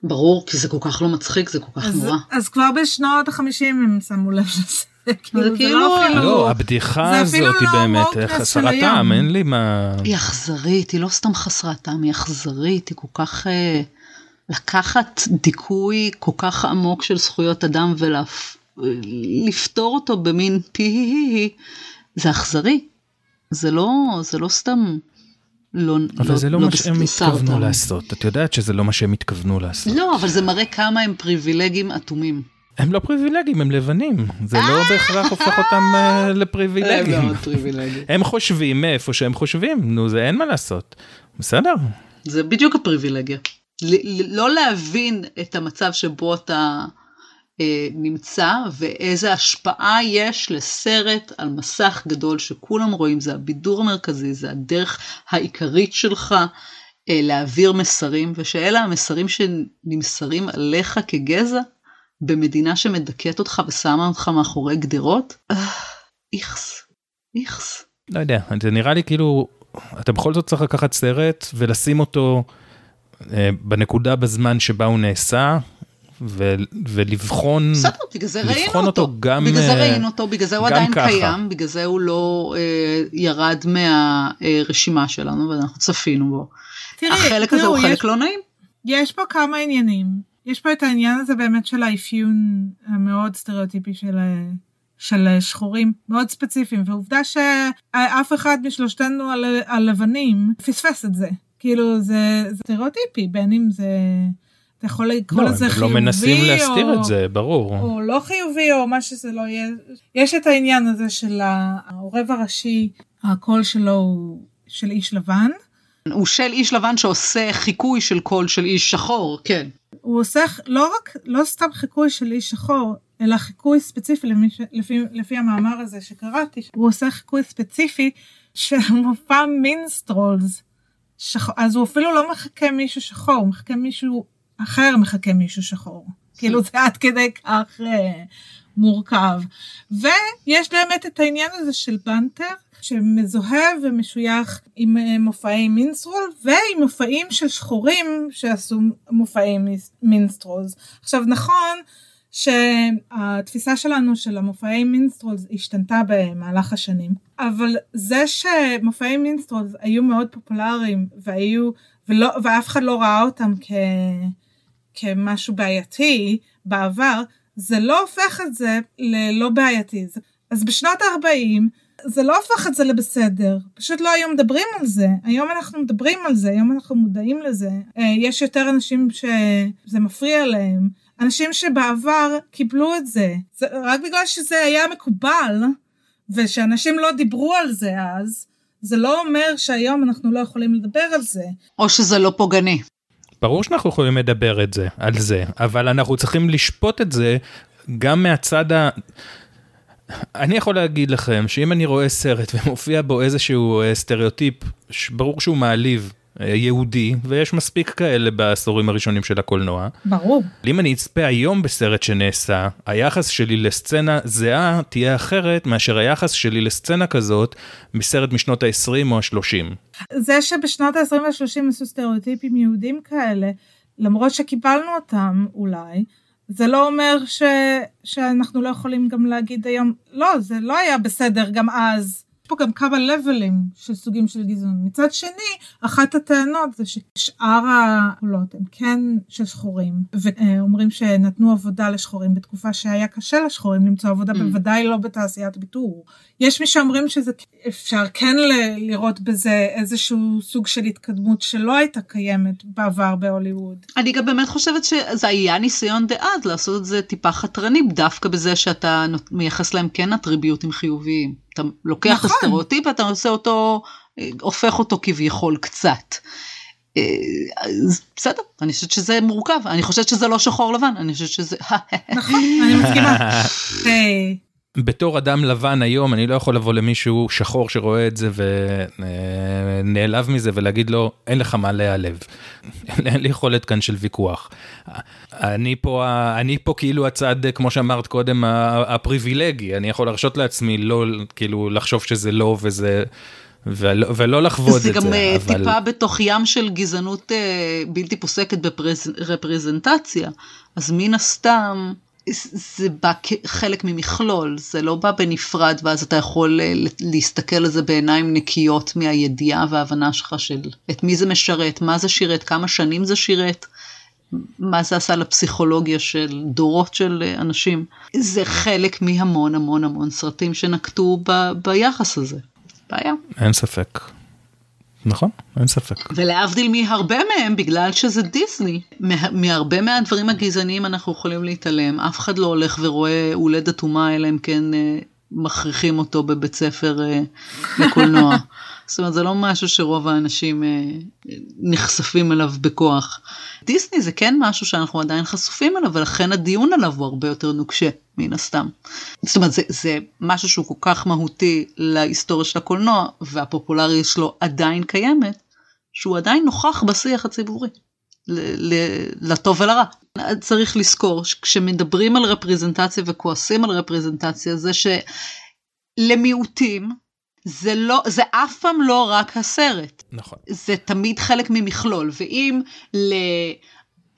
ברור, כי זה כל כך לא מצחיק, זה כל כך אז, נורא. אז כבר בשנות ה-50 הם שמו לב לזה. כאילו, כאילו, לא, אפילו, לא, הבדיחה הזאת היא לא באמת חסרת טעם, אין לי מה... היא אכזרית, היא לא סתם חסרת טעם, היא אכזרית, היא כל כך... אה, לקחת דיכוי כל כך עמוק של זכויות אדם ולפתור אותו במין פי זה אכזרי. זה לא, זה לא סתם לא אבל לא, זה לא, לא מה שהם התכוונו לעשות, את יודעת שזה לא מה שהם התכוונו לעשות. לא, אבל זה מראה כמה הם פריבילגים אטומים. הם לא פריבילגים, הם לבנים. זה לא בהכרח הופך אותם uh, לפריבילגים. הם מאוד פריבילגים. הם חושבים מאיפה שהם חושבים, נו, זה אין מה לעשות. בסדר. זה בדיוק הפריבילגיה. לא להבין את המצב שבו אתה אה, נמצא ואיזה השפעה יש לסרט על מסך גדול שכולם רואים, זה הבידור המרכזי, זה הדרך העיקרית שלך אה, להעביר מסרים, ושאלה המסרים שנמסרים עליך כגזע במדינה שמדכאת אותך ושמה אותך מאחורי גדרות, אה, איכס, איכס. לא יודע, זה נראה לי כאילו, אתה בכל זאת צריך לקחת סרט ולשים אותו בנקודה בזמן שבה הוא נעשה, ו- ולבחון, בסדר, בגלל זה ראינו אותו, אותו גם, בגלל זה ראינו אותו, בגלל זה הוא עדיין ככה. קיים, בגלל זה הוא לא אה, ירד מהרשימה שלנו ואנחנו צפינו בו. תראי, החלק תראו, הזה הוא חלק יש, לא נעים. יש פה כמה עניינים, יש פה את העניין הזה באמת של האפיון המאוד סטריאוטיפי של, של שחורים, מאוד ספציפיים, ועובדה שאף אחד משלושתנו הלבנים פספס את זה. כאילו זה, זה סטריאוטיפי, בין אם זה... אתה יכול לקרוא לא, לזה חיובי, לא מנסים להסתיר או, את זה, ברור. או לא חיובי, או מה שזה לא יהיה. יש את העניין הזה של העורב הראשי, הקול שלו הוא של איש לבן. הוא של איש לבן שעושה חיקוי של קול של איש שחור, כן. הוא עושה לא רק, לא סתם חיקוי של איש שחור, אלא חיקוי ספציפי למי, לפי, לפי המאמר הזה שקראתי, הוא עושה חיקוי ספציפי של מופע minstrels. שחור, אז הוא אפילו לא מחקה מישהו שחור, הוא מחקה מישהו אחר מחקה מישהו שחור. כאילו זה עד כדי כך אה, מורכב. ויש באמת את העניין הזה של banter, שמזוהה ומשוייך עם אה, מופעי minstrel, ועם מופעים של שחורים שעשו מופעי minstrels. עכשיו נכון, שהתפיסה שלנו של המופעי minstrels השתנתה במהלך השנים, אבל זה שמופעי minstrels היו מאוד פופולריים והיו, ולא, ואף אחד לא ראה אותם כ... כמשהו בעייתי בעבר, זה לא הופך את זה ללא בעייתי. אז בשנות ה-40 זה לא הופך את זה לבסדר, פשוט לא היו מדברים על זה. היום אנחנו מדברים על זה, היום אנחנו מודעים לזה. אה, יש יותר אנשים שזה מפריע להם. אנשים שבעבר קיבלו את זה, זה רק בגלל שזה היה מקובל, ושאנשים לא דיברו על זה אז, זה לא אומר שהיום אנחנו לא יכולים לדבר על זה. או שזה לא פוגעני. ברור שאנחנו יכולים לדבר את זה, על זה, אבל אנחנו צריכים לשפוט את זה גם מהצד ה... אני יכול להגיד לכם שאם אני רואה סרט ומופיע בו איזשהו אה, סטריאוטיפ, ברור שהוא מעליב יהודי, ויש מספיק כאלה בעשורים הראשונים של הקולנוע. ברור. אם אני אצפה היום בסרט שנעשה, היחס שלי לסצנה זהה תהיה אחרת מאשר היחס שלי לסצנה כזאת מסרט משנות ה-20 או ה-30. זה שבשנות ה-20 וה-30 עשו סטריאוטיפים יהודים כאלה, למרות שקיבלנו אותם אולי, זה לא אומר ש... שאנחנו לא יכולים גם להגיד היום, לא, זה לא היה בסדר גם אז. פה גם כמה לבלים של סוגים של גזענות. מצד שני, אחת הטענות זה ששאר הקולות הם כן של שחורים, ואומרים שנתנו עבודה לשחורים בתקופה שהיה קשה לשחורים למצוא עבודה, mm. בוודאי לא בתעשיית ביטור. יש מי שאומרים שזה אפשר כן לראות בזה איזשהו סוג של התקדמות שלא הייתה קיימת בעבר בהוליווד. אני גם באמת חושבת שזה היה ניסיון דאז לעשות את זה טיפה חתרני, דווקא בזה שאתה מייחס להם כן אטריביוטים חיוביים. אתה לוקח נכון. את הסטריאוטיפ ואתה עושה אותו, הופך אותו כביכול קצת. אה, בסדר, אני חושבת שזה מורכב, אני חושבת שזה לא שחור לבן, אני חושבת שזה... נכון, אני מסכימה. בתור אדם לבן היום אני לא יכול לבוא למישהו שחור שרואה את זה ונעלב מזה ולהגיד לו אין לך מה להיעלב. אין לי יכולת כאן של ויכוח. אני פה אני פה כאילו הצד כמו שאמרת קודם הפריבילגי אני יכול להרשות לעצמי לא כאילו לחשוב שזה לא וזה. ולא, ולא לחוות את זה. זה גם אה, אבל... טיפה בתוך ים של גזענות אה, בלתי פוסקת ברפרזנטציה, אז מן הסתם זה בא כחלק ממכלול, זה לא בא בנפרד ואז אתה יכול אה, להסתכל על זה בעיניים נקיות מהידיעה וההבנה שלך של את מי זה משרת, מה זה שירת, כמה שנים זה שירת, מה זה עשה לפסיכולוגיה של דורות של אה, אנשים. זה חלק מהמון המון המון סרטים שנקטו ב, ביחס הזה. בעיה. אין ספק. נכון, אין ספק. ולהבדיל מהרבה מהם, בגלל שזה דיסני, מה, מהרבה מהדברים הגזעניים אנחנו יכולים להתעלם. אף אחד לא הולך ורואה הולדת אומה, אלא אם כן אה, מכריחים אותו בבית ספר אה, לקולנוע. זאת אומרת, זה לא משהו שרוב האנשים אה, נחשפים אליו בכוח. דיסני זה כן משהו שאנחנו עדיין חשופים אליו, ולכן הדיון עליו הוא הרבה יותר נוקשה, מן הסתם. זאת אומרת, זה, זה משהו שהוא כל כך מהותי להיסטוריה של הקולנוע, והפופולריות שלו עדיין קיימת, שהוא עדיין נוכח בשיח הציבורי, לטוב ולרע. צריך לזכור שכשמדברים על רפרזנטציה וכועסים על רפרזנטציה, זה שלמיעוטים, זה לא, זה אף פעם לא רק הסרט. נכון. זה תמיד חלק ממכלול, ואם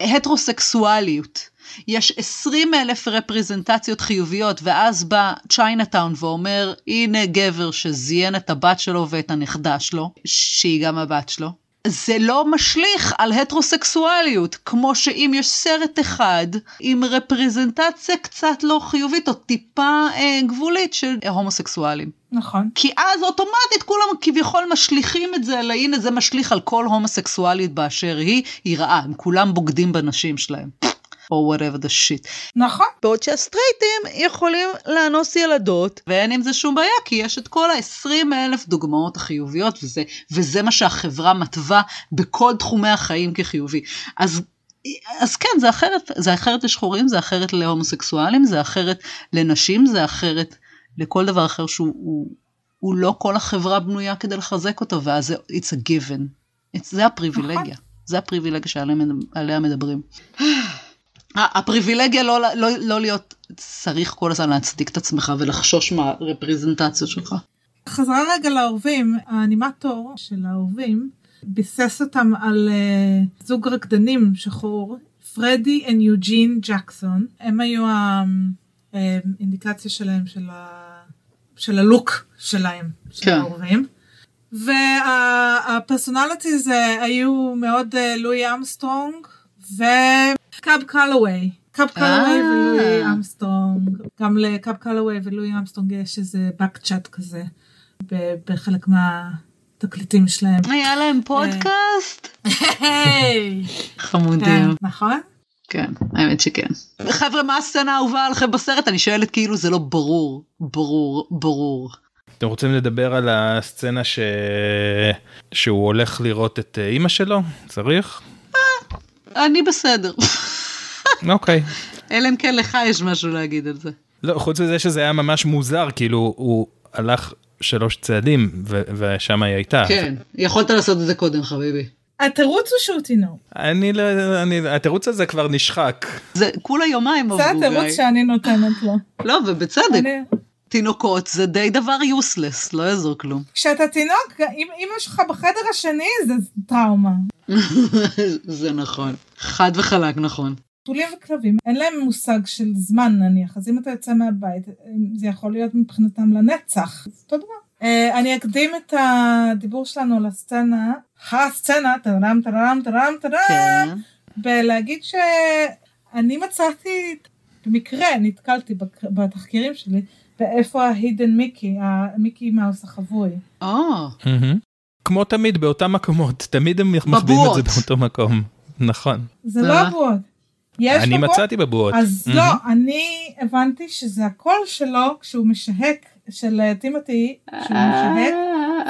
להטרוסקסואליות יש 20 אלף רפרזנטציות חיוביות, ואז בא צ'יינאטאון ואומר, הנה גבר שזיין את הבת שלו ואת הנכדה שלו, שהיא גם הבת שלו, זה לא משליך על הטרוסקסואליות, כמו שאם יש סרט אחד עם רפרזנטציה קצת לא חיובית או טיפה אה, גבולית של הומוסקסואלים. נכון. כי אז אוטומטית כולם כביכול משליכים את זה, אלא הנה זה משליך על כל הומוסקסואלית באשר היא, היא רעה, הם כולם בוגדים בנשים שלהם. או whatever the shit. נכון. בעוד שהסטרייטים יכולים לאנוס ילדות, ואין עם זה שום בעיה, כי יש את כל ה-20 אלף דוגמאות החיוביות, וזה, וזה מה שהחברה מתווה בכל תחומי החיים כחיובי. אז אז כן, זה אחרת, זה אחרת לשחורים, זה אחרת להומוסקסואלים, זה אחרת לנשים, זה אחרת לכל דבר אחר שהוא הוא, הוא לא כל החברה בנויה כדי לחזק אותו, ואז זה it's a given. It's, זה הפריבילגיה, נכון. זה הפריבילגיה שעליה מדברים. הפריבילגיה לא, לא, לא להיות צריך כל הזמן להצדיק את עצמך ולחשוש מהרפרזנטציות שלך. חזרה רגע לאהובים, האנימטור של האהובים ביסס אותם על אה, זוג רקדנים שחור, פרדי ויוג'ין ג'קסון, הם היו האינדיקציה אה, שלהם של, ה... של הלוק שלהם, של כן. האהובים. וה personalities היו מאוד לואי אמסטרונג ו... קאב קלווי. קאב קלווי ולואי אמסטרונג. גם לקאב קלווי ולואי אמסטרונג יש איזה באק צ'אט כזה בחלק מהתקליטים שלהם. היה להם פודקאסט? חמודים. כן, נכון? כן, האמת שכן. חבר'ה, מה הסצנה האהובה עליכם בסרט? אני שואלת כאילו זה לא ברור, ברור, ברור. אתם רוצים לדבר על הסצנה ש... שהוא הולך לראות את אימא שלו? צריך? אני בסדר. אוקיי. אלא אם כן לך יש משהו להגיד על זה. לא, חוץ מזה שזה היה ממש מוזר, כאילו הוא הלך שלוש צעדים ושם היא הייתה. כן, יכולת לעשות את זה קודם חביבי. התירוץ הוא שהוא תינוק. אני לא, אני, התירוץ הזה כבר נשחק. זה כולה יומיים זה עברו, גיא. התירוץ שאני נותנת לו. לא, ובצדק. תינוקות זה די דבר יוסלס, לא יעזור כלום. כשאתה תינוק, אם אמא שלך בחדר השני זה טראומה. זה נכון. חד וחלק נכון. חתולים וכלבים, אין להם מושג של זמן נניח, אז אם אתה יוצא מהבית, זה יכול להיות מבחינתם לנצח. זה אותו דבר. אה, אני אקדים את הדיבור שלנו על הסצנה, טרם טרם טרם טרם, כן. בלהגיד שאני מצאתי, במקרה נתקלתי בתחקירים שלי, באיפה ההידן מיקי, המיקי מאוס החבוי. מהמם. כמו תמיד באותם מקומות, תמיד הם מחביאים את זה. באותו מקום. נכון. זה אה. לא הבועות. יש אני בבועות? מצאתי בבועות. אז. לא, אני הבנתי שזה הקול שלו כשהוא משהק, של אה, טימותי, כשהוא משהק,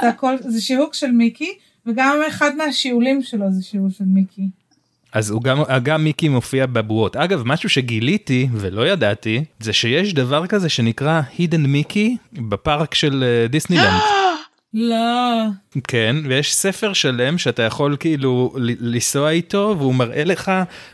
זה הכל, זה שיהוק של מיקי, וגם אחד מהשיעולים שלו זה שיעול של מיקי. אז הוא גם, גם מיקי מופיע בבועות. אגב, משהו שגיליתי ולא ידעתי, זה שיש דבר כזה שנקרא הידן מיקי בפארק של אה, דיסנילנד. לא. כן, ויש ספר שלם שאתה יכול כאילו ל- לנסוע איתו, והוא מראה לך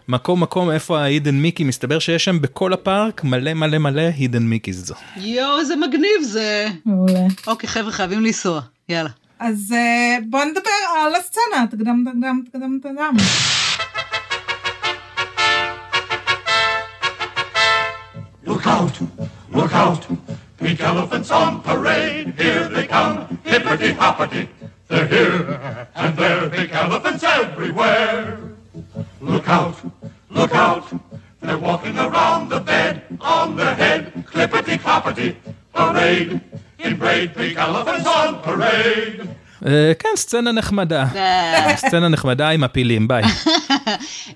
מקום מקום איפה ההידן מיקי, מסתבר שיש שם בכל הפארק מלא מלא מלא הידן מיקיז. יואו, איזה מגניב זה. מעולה. אוקיי, חבר'ה, חייבים לנסוע. יאללה. אז אה, בוא נדבר על הסצנה, תקדם תקדם תקדם תקדם. Out, look out, pink elephants on parade. Here they come, hippity hoppity. They're here and there, pink elephants everywhere. Look out, look out, they're walking around the bed on their head, clippity cloppity. Parade, in braid, pink elephants on parade. אה, כן, סצנה נחמדה. סצנה נחמדה עם הפילים, ביי.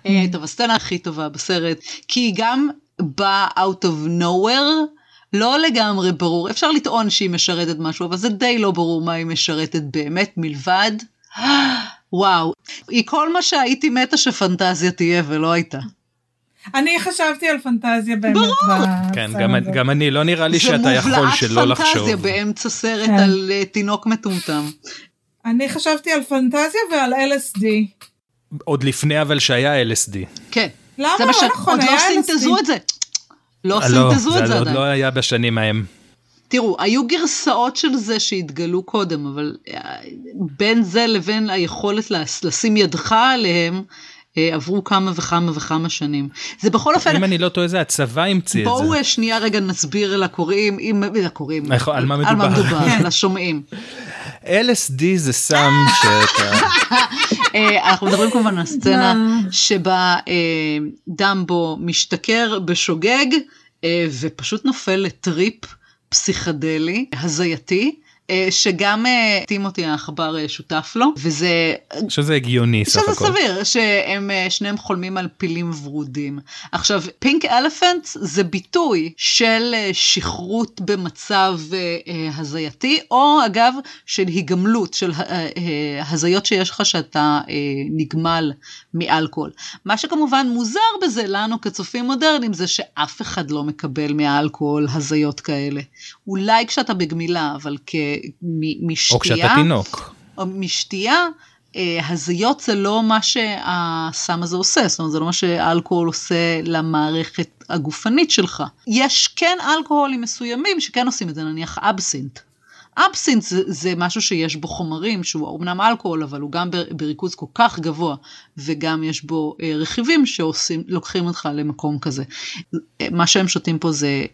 אה, טוב, הסצנה הכי טובה בסרט, כי גם באה out of nowhere, לא לגמרי ברור, אפשר לטעון שהיא משרתת משהו, אבל זה די לא ברור מה היא משרתת באמת, מלבד, וואו, היא כל מה שהייתי מתה שפנטזיה תהיה ולא הייתה. אני חשבתי על פנטזיה באמת ברור. בסצנה כן, גם. גם אני, לא נראה לי זה שאתה יכול מובלעת שלא לחשוב. פנטזיה באמצע סרט כן. על אה, תינוק מטומטם. אני חשבתי על פנטזיה ועל LSD. עוד לפני אבל שהיה LSD. כן. למה? זה מה לא ש... נכון, עוד לא סינתזו. את זה. לא אה, לא, סינתזו את זה עוד עדיין. לא היה בשנים ההם. תראו, היו גרסאות של זה שהתגלו קודם, אבל אה, בין זה לבין היכולת לשים ידך עליהם, אה, עברו כמה וכמה וכמה שנים. זה בכל אופן, אם אני לא טועה, זה הצבא המציא את בואו זה. אה, שנייה רגע נסביר לקוראים, אם, לקוראים, נכון, על מה על מה מדובר. מדובר, לשומעים. LSD זה סם שאתה... אה, אנחנו מדברים כמובן על הסצנה שבה אה, דמבו משתכר בשוגג אה, ופשוט נופל לטריפ פסיכדלי, הזייתי. אה, שגם אה, טימותי העכבר אה, שותף לו, וזה שזה הגיוני סך שזה הכל. סביר שהם אה, שניהם חולמים על פילים ורודים. עכשיו פינק אלפנט זה ביטוי של אה, שכרות במצב אה, אה, הזייתי או אגב של היגמלות של אה, אה, הזיות שיש לך שאתה אה, נגמל מאלכוהול. מה שכמובן מוזר בזה לנו כצופים מודרניים זה שאף אחד לא מקבל מהאלכוהול הזיות כאלה. אולי כשאתה בגמילה אבל כ... משתייה. או כשאתה תינוק. או משתייה, אה, הזיות זה לא מה שהסם הזה עושה, זאת אומרת זה לא מה שאלכוהול עושה למערכת הגופנית שלך. יש כן אלכוהולים מסוימים שכן עושים את זה, נניח אבסינט. אבסינט זה, זה משהו שיש בו חומרים שהוא אמנם אלכוהול אבל הוא גם בריכוז כל כך גבוה וגם יש בו אה, רכיבים שעושים, לוקחים אותך למקום כזה. אה, מה שהם שותים פה זה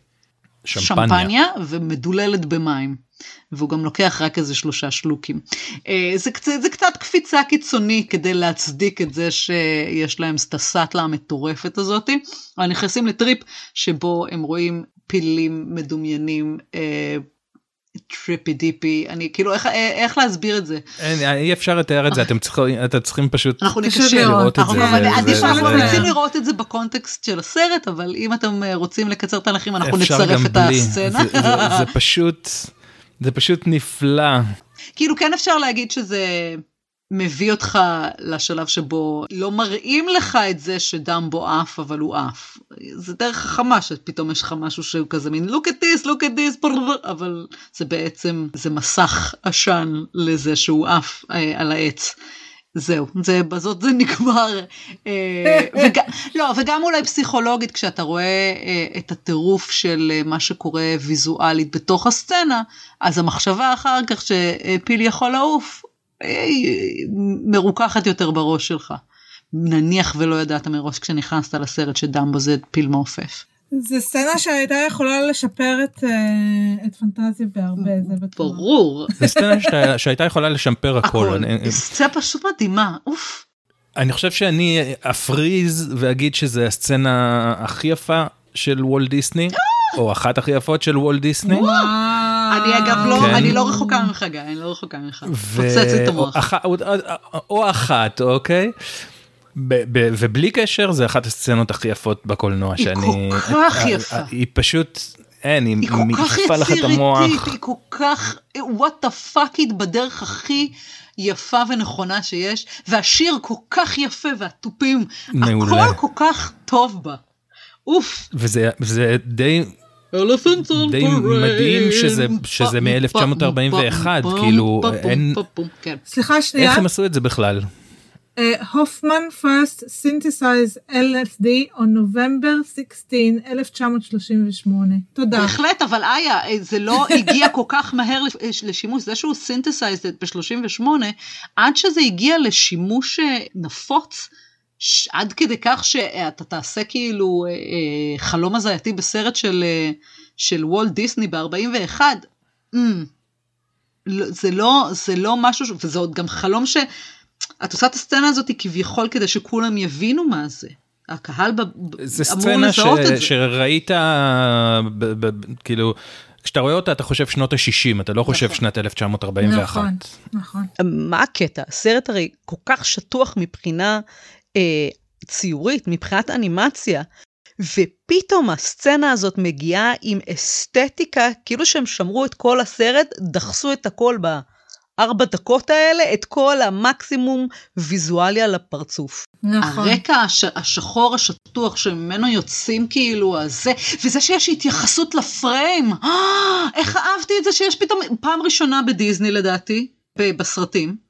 שמפניה. שמפניה ומדוללת במים. והוא גם לוקח רק איזה שלושה שלוקים. אה, זה, קצת, זה קצת קפיצה קיצונית כדי להצדיק את זה שיש להם את הסאטלה המטורפת הזאתי. אבל נכנסים לטריפ שבו הם רואים פילים מדומיינים. אה, טריפי דיפי, אני כאילו איך, אה, איך להסביר את זה? אין, אי אפשר לתאר את זה, אתם צריכים, אתם צריכים פשוט אנחנו נקשר, לראות את זה, עדיף שאנחנו רוצים לראות את זה בקונטקסט של הסרט, אבל אם אתם רוצים לקצר תהליכים אנחנו נצרף את. הסצנה. זה, זה, זה פשוט, זה פשוט נפלא. כאילו כן אפשר להגיד שזה מביא אותך לשלב שבו לא מראים לך את זה שדמבו עף אבל הוא עף. זה דרך חכמה שפתאום יש לך משהו שהוא כזה מין look at this look at this ברר", אבל זה בעצם זה מסך עשן לזה שהוא עף אה, על העץ. זהו, זה, בזאת זה נגמר. אה, וג, לא, וגם אולי פסיכולוגית, כשאתה רואה אה, את הטירוף של אה, מה שקורה ויזואלית בתוך הסצנה, אז המחשבה אחר כך שפיל יכול לעוף, מרוככת יותר בראש שלך. נניח ולא ידעת מראש כשנכנסת לסרט שדמבו זה פיל מעופף. זה סצנה שהייתה יכולה לשפר את, את פנטזיה בהרבה, זה בטוח. ברור. זה סצנה שהייתה יכולה לשפר הכל. סצנה פשוט מדהימה, אוף. אני חושב שאני אפריז ואגיד שזה הסצנה הכי יפה של וולט דיסני, או אחת הכי יפות של וולט דיסני. אני אגב לא, כן. אני לא רחוקה ממך גיא, אני לא רחוקה ממך. פוצץ את המוח. או אחת, אוקיי. ובלי קשר זה אחת הסצנות הכי יפות בקולנוע שאני... היא כל כך יפה. היא פשוט, אין, היא מעיפה לך את המוח. היא כל כך, what the fuck it בדרך הכי יפה ונכונה שיש, והשיר כל כך יפה והתופים, מעולה. הכל כל כך טוב בה. אוף. וזה די... די מדהים שזה, שזה מ-1941, כאילו אין... סליחה שנייה. איך הם עשו את זה בכלל? הופמן first synthesized LSD on November 16, 1938. תודה. בהחלט, אבל איה, זה לא הגיע כל כך מהר לשימוש, זה שהוא synthesized ב-38, עד שזה הגיע לשימוש נפוץ, עד כדי כך שאתה תעשה כאילו חלום הזייתי בסרט של, של וולט דיסני ב-41, mm, זה לא, זה לא משהו, וזה עוד גם חלום ש... את עושה את הסצנה הזאת כביכול כדי שכולם יבינו מה זה. הקהל ב... אמור לזהות את זה. זה סצנה שראית, ב, ב, כאילו, כשאתה רואה אותה אתה חושב שנות ה-60, אתה לא חושב נכון. שנת 1941. נכון, נכון. מה הקטע? הסרט הרי כל כך שטוח מבחינה אה, ציורית, מבחינת אנימציה, ופתאום הסצנה הזאת מגיעה עם אסתטיקה, כאילו שהם שמרו את כל הסרט, דחסו את הכל בה. ארבע דקות האלה את כל המקסימום ויזואליה לפרצוף. נכון. הרקע הש, השחור השטוח שממנו יוצאים כאילו הזה, וזה שיש התייחסות לפריים, אה, איך אהבתי את זה שיש פתאום, פעם ראשונה בדיסני לדעתי, בסרטים,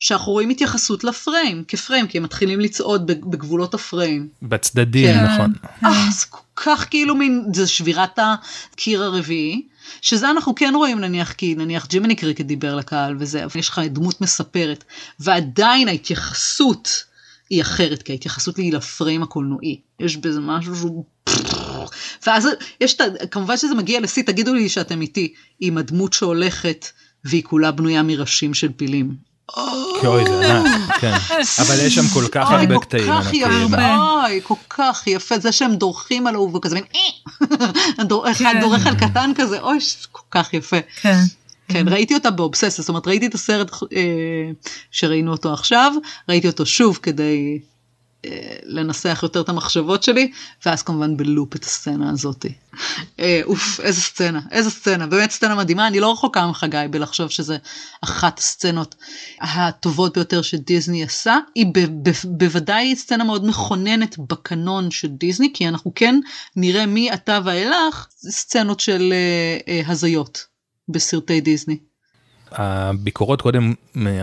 שאנחנו רואים התייחסות לפריים, כפריים, כי הם מתחילים לצעוד בגבולות הפריים. בצדדים, כן. נכון. אה, זה כל כך כאילו מין, זה שבירת הקיר הרביעי. שזה אנחנו כן רואים נניח כי נניח ג'ימיני קריקט דיבר לקהל וזה, אבל יש לך דמות מספרת, ועדיין ההתייחסות היא אחרת, כי ההתייחסות היא לפריים הקולנועי. יש בזה משהו שהוא... ואז יש את. כמובן שזה מגיע לשיא, תגידו לי שאתם איתי, עם הדמות שהולכת והיא כולה בנויה מראשים של פילים. אוי, זה ענק, כן. אבל יש שם כל כך הרבה קטעים ענקיים. אוי, כל כך יפה, זה שהם דורכים עליו וכזה מין, אה! אחד כן. דורך על קטן כזה, אוי, כל כך יפה. כן. כן, ראיתי אותה באובססיה, זאת אומרת ראיתי את הסרט אה, שראינו אותו עכשיו, ראיתי אותו שוב כדי לנסח יותר את המחשבות שלי, ואז כמובן בלופ את הסצנה הזאת. אה, אוף, איזה סצנה, איזה סצנה, באמת סצנה מדהימה, אני לא רחוקה ממך גיא בלחשוב שזה אחת הסצנות הטובות ביותר שדיסני עשה, היא בוודאי סצנה מאוד מכוננת בקנון של דיסני, כי אנחנו כן נראה מעתה ואילך סצנות של uh, הזיות בסרטי דיסני. הביקורות קודם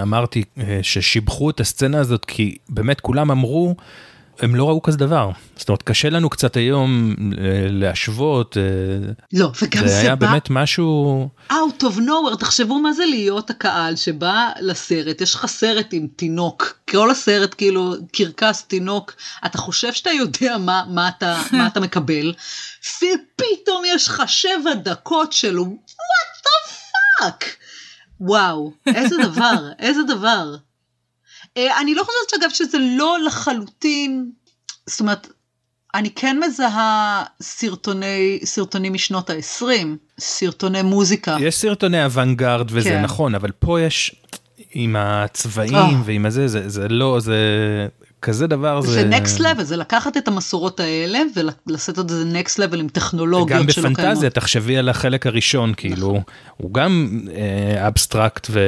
אמרתי ששיבחו את הסצנה הזאת כי באמת כולם אמרו הם לא ראו כזה דבר. זאת אומרת קשה לנו קצת היום להשוות לא וגם זה היה בא... באמת משהו out of nowhere. תחשבו מה זה להיות הקהל שבא לסרט. יש לך סרט עם תינוק. כל הסרט כאילו קרקס תינוק. אתה חושב שאתה יודע מה מה אתה מה אתה מקבל ופתאום יש לך שבע דקות של what the fuck. וואו, איזה דבר, איזה דבר. Uh, אני לא חושבת שאגב שזה לא לחלוטין, זאת אומרת, אני כן מזהה סרטוני, סרטונים משנות ה-20, סרטוני מוזיקה. יש סרטוני אוונגרד וזה כן. נכון, אבל פה יש עם הצבעים oh. ועם הזה, זה, זה לא, זה כזה דבר זה... זה נקסט לבל, זה לקחת את המסורות האלה ולעשות את זה נקסט לבל עם טכנולוגיות שלא קיימות. גם בפנטזיה, תחשבי על החלק הראשון, כאילו, נכון. הוא גם אה, אבסטרקט ו...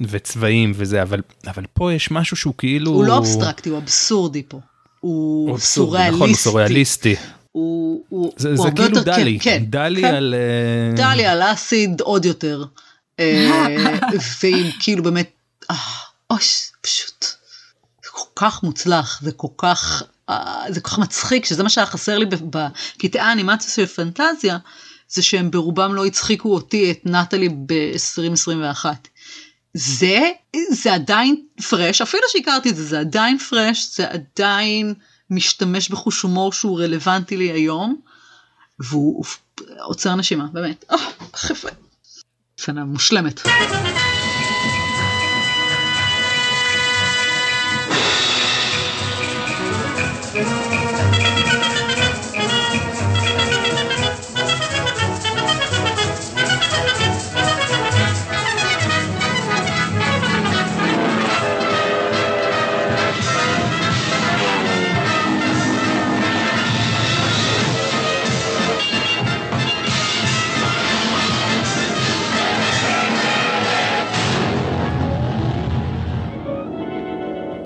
וצבעים וזה, אבל, אבל פה יש משהו שהוא כאילו... הוא לא אבסטרקטי, הוא אבסורדי פה. הוא, הוא סוריאליסטי. נכון, הוא סוריאליסטי. הוא, הוא, זה, הוא זה כאילו יותר, דלי, כן, כן, דלי כן. על... אה, דלי על acid עוד יותר. אה, ועם כאילו באמת... אוי, פשוט, זה כל כך מוצלח, זה כל כך, אה, זה כל כך מצחיק, שזה מה שהיה חסר לי בקטעי האנימציה של פנטזיה, זה שהם ברובם לא הצחיקו אותי, את נטלי ב-2021. זה, זה עדיין פרש, אפילו שהכרתי את זה, זה עדיין פרש, זה עדיין משתמש בחוש הומור שהוא רלוונטי לי היום, והוא עוצר נשימה, באמת. אה, יפה. סצנה מושלמת.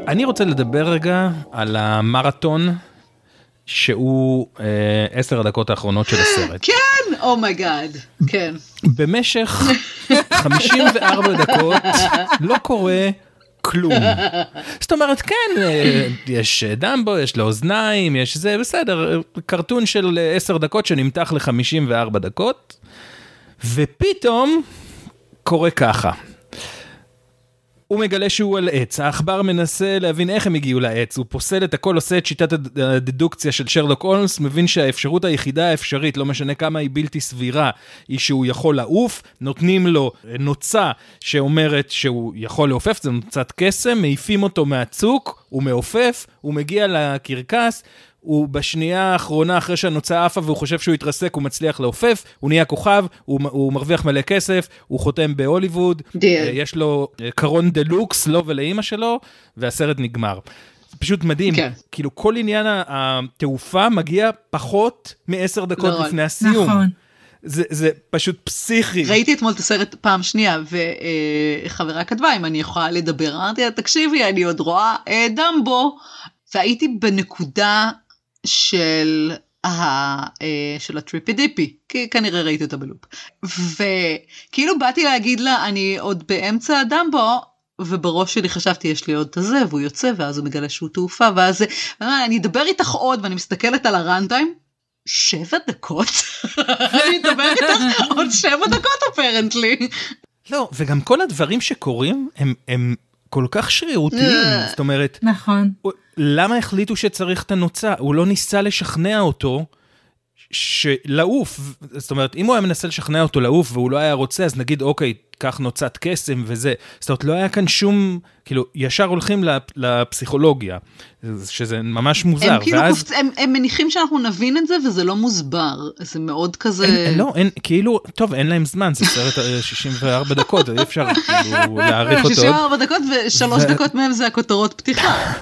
אני רוצה לדבר רגע על המרתון שהוא אה, עשר הדקות האחרונות של הסרט. כן, oh my God, oh כן. במשך 54 דקות לא קורה כלום. זאת אומרת, כן, אה, יש דמבו, יש לו אוזניים, יש זה, בסדר, cartoon של 10 דקות שנמתח ל-54 דקות, ופתאום קורה ככה. הוא מגלה שהוא על עץ, העכבר מנסה להבין איך הם הגיעו לעץ, הוא פוסל את הכל, עושה את שיטת הדדוקציה של שרלוק הולמס, מבין שהאפשרות היחידה האפשרית, לא משנה כמה היא בלתי סבירה, היא שהוא יכול לעוף, נותנים לו נוצה שאומרת שהוא יכול לעופף, זה נוצת קסם, מעיפים אותו מהצוק, הוא מעופף, הוא מגיע לקרקס, הוא בשנייה האחרונה, אחרי שהנוצה עפה והוא חושב שהוא התרסק, הוא מצליח לעופף, הוא נהיה כוכב, הוא, הוא מרוויח מלא כסף, הוא חותם בהוליווד, אה, יש לו אה, קרון דה לוקס, לו ולאימא שלו, והסרט נגמר. זה פשוט מדהים, כן. כאילו כל עניין התעופה מגיע פחות מעשר דקות נכון. לפני הסיום. נכון. זה, זה פשוט פסיכי. ראיתי אתמול את הסרט פעם שנייה, וחברה כתבה אם אני יכולה לדבר, אמרתי לה, תקשיבי, אני עוד רואה אה, דמבו, והייתי בנקודה של, ה, אה, של הטריפי דיפי, כי כנראה ראיתי אותה בלופ. וכאילו באתי להגיד לה, אני עוד באמצע הדמבו, ובראש שלי חשבתי יש לי עוד את הזה, והוא יוצא, ואז הוא מגלה שהוא תעופה, ואז אני אדבר איתך עוד, ואני מסתכלת על הראנטיים, שבע דקות? אני אדבר איתך עוד שבע דקות אפרנטלי. לא, וגם כל הדברים שקורים הם, הם כל כך שרירותיים, אה. זאת אומרת, נכון. למה החליטו שצריך את הנוצה? הוא לא ניסה לשכנע אותו שלעוף, זאת אומרת, אם הוא היה מנסה לשכנע אותו לעוף והוא לא היה רוצה, אז נגיד, אוקיי, קח נוצת קסם וזה. זאת אומרת, לא היה כאן שום, כאילו, ישר הולכים לפסיכולוגיה, שזה ממש מוזר. הם כאילו, ואז... קופצ... הם, הם מניחים שאנחנו נבין את זה וזה לא מוסבר, זה מאוד כזה... אין, לא, אין, כאילו, טוב, אין להם זמן, זה סרט 64 אה, דקות, אי אפשר כאילו להעריך אותו. 64 דקות ושלוש ו... דקות מהם זה הכותרות פתיחה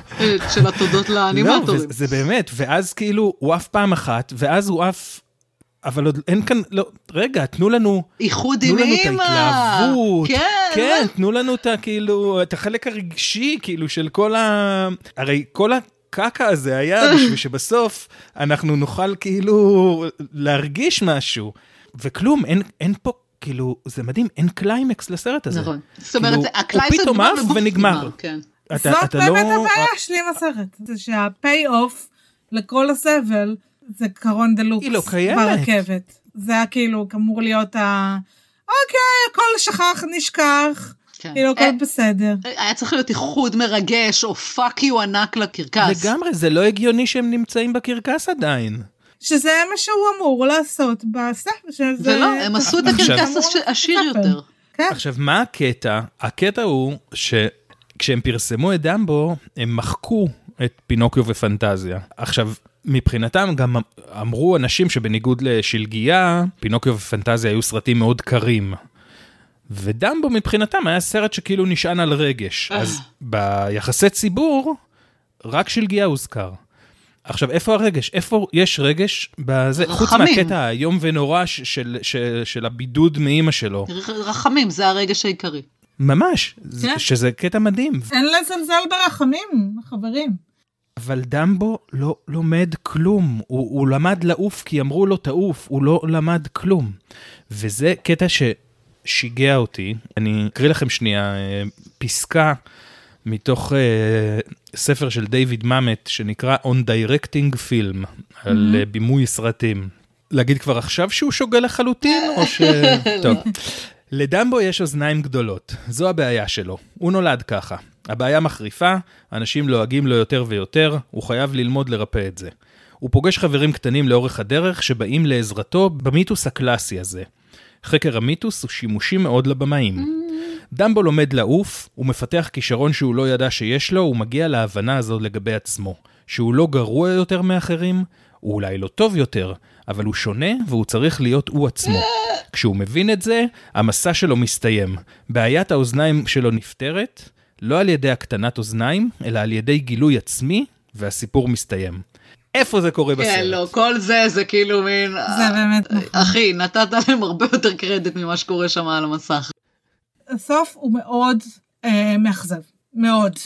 של התודות לאנימטורים. לא, זה באמת, ואז כאילו, הוא עף פעם אחת, ואז הוא עף... אבל עוד אין כאן, לא, רגע, תנו לנו, איחוד עם אימא, תנו לנו את ההתלהבות, כן, כן, תנו לנו את כאילו, את החלק הרגשי, כאילו, של כל ה... הרי כל הקקה הזה היה בשביל שבסוף אנחנו נוכל כאילו להרגיש משהו, וכלום, אין, אין פה כאילו, זה מדהים, אין קליימקס לסרט הזה. נכון. זאת אומרת, כאילו, הקליימקס הוא פתאום עף ונגמר. כן. אתה, זאת אתה באמת לא... הבעיה שלי עם הסרט, זה שה payoff לכל הסבל, זה קרון דה לוקס. היא לא קיימת. ברכבת. זה היה כאילו אמור להיות ה... אוקיי, הכל שכח, נשכח. כן. כאילו הכל אה, בסדר. היה צריך להיות איחוד מרגש, או fuck you ענק לקרקס. לגמרי, זה לא הגיוני שהם נמצאים בקרקס עדיין. שזה מה שהוא אמור לעשות בספר. ולא, הם עשו את הקרקס עשיר יותר. כן. עכשיו, מה הקטע? הקטע הוא שכשהם פרסמו את דמבו, הם מחקו את פינוקיו ופנטזיה. עכשיו, מבחינתם גם אמרו אנשים שבניגוד לשלגיה, פינוקיו ופנטזיה היו סרטים מאוד קרים. ודמבו מבחינתם היה סרט שכאילו נשען על רגש. אה. אז ביחסי ציבור, רק שלגיה הוזכר. עכשיו, איפה הרגש? איפה יש רגש? בזה, רחמים. חוץ מהקטע האיום ונורא של, של, של, של הבידוד מאימא שלו. רחמים, זה הרגש העיקרי. ממש, כן? שזה קטע מדהים. אין לזלזל ברחמים, חברים. אבל דמבו לא לומד כלום, הוא, הוא למד לעוף כי אמרו לו תעוף, הוא לא למד כלום. וזה קטע ששיגע אותי, אני אקריא לכם שנייה אה, פסקה מתוך uh, ספר של דיוויד מאמט שנקרא On Directing Film, על uh, בימוי סרטים. להגיד כבר עכשיו שהוא שוגה לחלוטין, או ש... טוב. לדמבו יש אוזניים גדולות, זו הבעיה שלו. הוא נולד ככה. הבעיה מחריפה, אנשים לועגים לו יותר ויותר, הוא חייב ללמוד לרפא את זה. הוא פוגש חברים קטנים לאורך הדרך שבאים לעזרתו במיתוס הקלאסי הזה. חקר המיתוס הוא שימושי מאוד לבמאים. דמבו לומד לעוף, הוא מפתח כישרון שהוא לא ידע שיש לו, הוא מגיע להבנה הזו לגבי עצמו. שהוא לא גרוע יותר מאחרים, הוא אולי לא טוב יותר, אבל הוא שונה והוא צריך להיות הוא עצמו. כשהוא מבין את זה, המסע שלו מסתיים. בעיית האוזניים שלו נפתרת, לא על ידי הקטנת אוזניים, אלא על ידי גילוי עצמי, והסיפור מסתיים. איפה זה קורה בסרט? כן, לא, כל זה, זה כאילו מין... זה באמת נכון. אחי, נתת להם הרבה יותר קרדיט ממה שקורה שם על המסך. הסוף הוא מאוד אה, מאכזב, מאוד.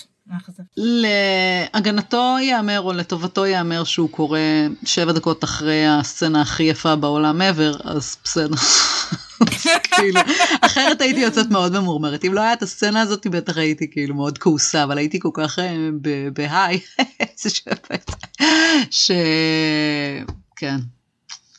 להגנתו ייאמר, או לטובתו ייאמר שהוא קורא שבע דקות אחרי הסצנה הכי יפה בעולם ever, אז בסדר. כאילו, אחרת הייתי יוצאת מאוד ממורמרת. אם לא היה את הסצנה הזאת, בטח הייתי כאילו מאוד כעוסה, אבל הייתי כל כך אה, בהיי, איזה שפט, ש... כן.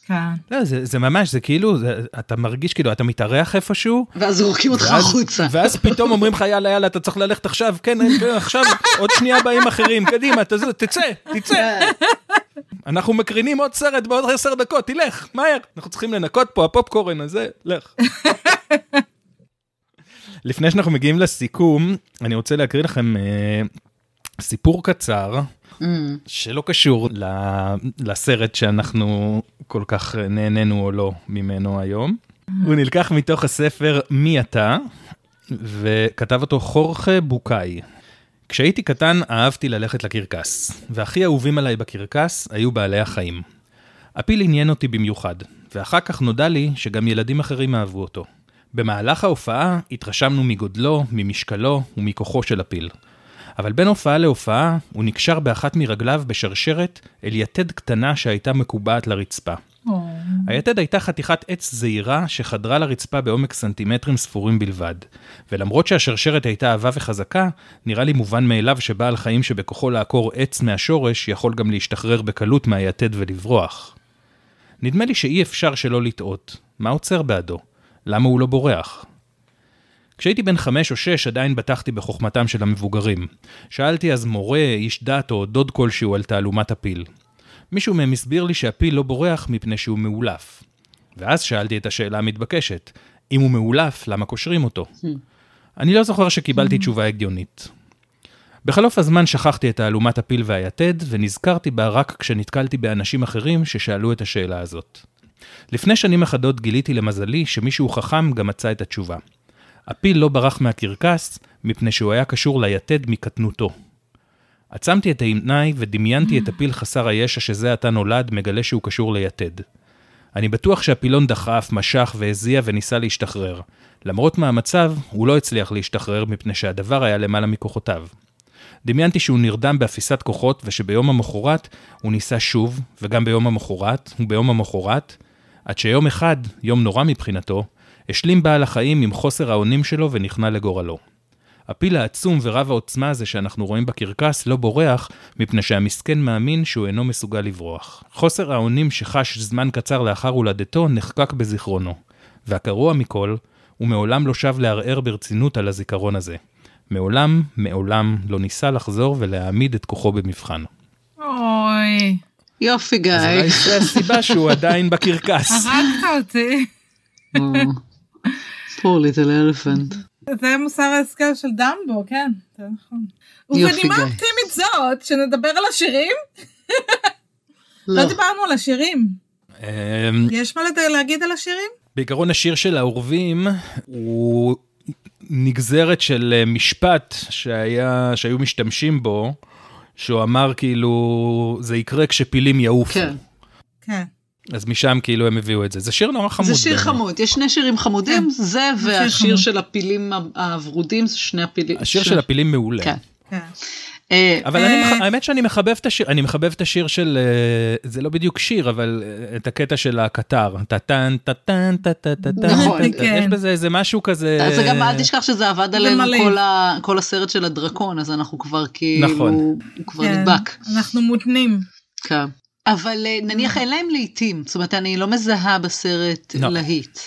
כן. לא, זה, זה ממש, זה כאילו, זה, אתה מרגיש כאילו, אתה מתארח איפשהו, ואז זורקים אותך החוצה. ואז פתאום אומרים לך, יאללה, יאללה, אתה צריך ללכת עכשיו, כן, כן, עכשיו, עוד שנייה באים אחרים, קדימה, זה, תצא, תצא. אנחנו מקרינים עוד סרט בעוד עשר דקות, תלך, מהר. אנחנו צריכים לנקות פה, הפופקורן הזה, לך. לפני שאנחנו מגיעים לסיכום, אני רוצה להקריא לכם אה, סיפור קצר, Mm. שלא קשור ל- לסרט שאנחנו כל כך נהנינו או לא ממנו היום. הוא נלקח מתוך הספר מי אתה, וכתב אותו חורכה בוקאי. כשהייתי קטן אהבתי ללכת לקרקס, והכי אהובים עליי בקרקס היו בעלי החיים. הפיל עניין אותי במיוחד, ואחר כך נודע לי שגם ילדים אחרים אהבו אותו. במהלך ההופעה התרשמנו מגודלו, ממשקלו ומכוחו של הפיל. אבל בין הופעה להופעה הוא נקשר באחת מרגליו בשרשרת אל יתד קטנה שהייתה מקובעת לרצפה. או, היתד הייתה חתיכת עץ זעירה שחדרה לרצפה בעומק סנטימטרים ספורים בלבד. ולמרות שהשרשרת הייתה עבה וחזקה, נראה לי מובן מאליו שבעל חיים שבכוחו לעקור עץ מהשורש יכול גם להשתחרר בקלות מהיתד ולברוח. נדמה לי שאי אפשר שלא לטעות. מה עוצר בעדו? למה הוא לא בורח? כשהייתי בן חמש או שש עדיין בטחתי בחוכמתם של המבוגרים. שאלתי אז מורה, איש דת או דוד כלשהו על תעלומת הפיל. מישהו מהם הסביר לי שהפיל לא בורח מפני שהוא מאולף. ואז שאלתי את השאלה המתבקשת, אם הוא מאולף, למה קושרים אותו? אני לא זוכר שקיבלתי תשובה הגיונית. בחלוף הזמן שכחתי את תעלומת הפיל והיתד, ונזכרתי בה רק כשנתקלתי באנשים אחרים ששאלו את השאלה הזאת. לפני שנים אחדות גיליתי למזלי שמישהו חכם גם מצא את התשובה. הפיל לא ברח מהקרקס מפני שהוא היה קשור ליתד מקטנותו. עצמתי את עיניי ודמיינתי את הפיל חסר הישע שזה עתה נולד מגלה שהוא קשור ליתד. אני בטוח שהפילון דחף, משך והזיע וניסה להשתחרר. למרות מאמציו, הוא לא הצליח להשתחרר מפני שהדבר היה למעלה מכוחותיו. דמיינתי שהוא נרדם באפיסת כוחות ושביום המחרת הוא ניסה שוב, וגם ביום המחרת, וביום המחרת, עד שיום אחד, יום נורא מבחינתו, השלים בעל החיים עם חוסר האונים שלו ונכנע לגורלו. הפיל העצום ורב העוצמה הזה שאנחנו רואים בקרקס לא בורח, מפני שהמסכן מאמין שהוא אינו מסוגל לברוח. חוסר האונים שחש זמן קצר לאחר הולדתו נחקק בזיכרונו. והגרוע מכל, הוא מעולם לא שב לערער ברצינות על הזיכרון הזה. מעולם, מעולם לא ניסה לחזור ולהעמיד את כוחו במבחן. אוי, יופי גיא. אז אולי זו הסיבה שהוא עדיין בקרקס. הרגת אותי. פור ליטל אלפנט. זה מוסר ההשכל של דמבו, כן, זה נכון. ובנימה גיא. אופטימית זאת, שנדבר על השירים? לא לא. דיברנו על השירים. אמ, יש מה להגיד על השירים? בעיקרון השיר של העורבים הוא נגזרת של אה, משפט שהיה, שהיו משתמשים בו, שהוא אמר כאילו, זה יקרה כשפילים יעופו. כן. כן. אז משם כאילו הם הביאו את זה. זה שיר נורא חמוד. זה שיר באמת. חמוד, יש שני שירים חמודים, כן, זה זה שיר והשיר חמוד. של הפילים הוורודים, זה שני הפילים. השיר של הפילים מעולה. כן. כן. אה, אבל אני, מח- האמת שאני מחבב את השיר, אני מחבב את השיר של, אה, זה לא בדיוק שיר, אבל אה, את הקטע של הקטר. טה-טה-טה-טן, נכון. טה-טה. כן. יש בזה איזה משהו כזה... אז זה גם אל תשכח שזה עבד עלינו כל הסרט של הדרקון, אז אנחנו כבר כאילו, נכון. הוא כבר כן, נדבק. אנחנו מותנים. כן. אבל אה, נניח אין להם להיטים, זאת אומרת אני לא מזהה בסרט לא. להיט.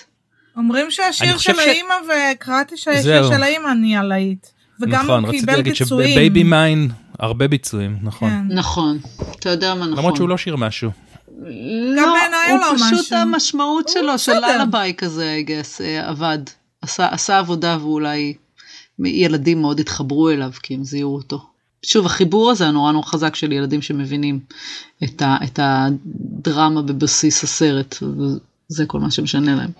אומרים שהשיר של ש- האימא, וקראתי שהשיר. של האימא נהיה להיט. וגם נכון, הוא רציתי קיבל להגיד ביצועים. שבבייבי מיין, הרבה ביצועים, נכון. כן. נכון, אתה יודע מה נכון. למרות שהוא לא שיר משהו. לא, הוא הוא לא פשוט משהו. המשמעות שלו, של. ללביי כזה, I guess, אה, עבד. עשה, עשה עבודה ואולי ילדים מאוד התחברו אליו כי הם זיהו אותו. שוב, החיבור הזה הנורא נורא חזק של ילדים שמבינים את, ה, את הדרמה בבסיס הסרט, וזה כל מה שמשנה להם.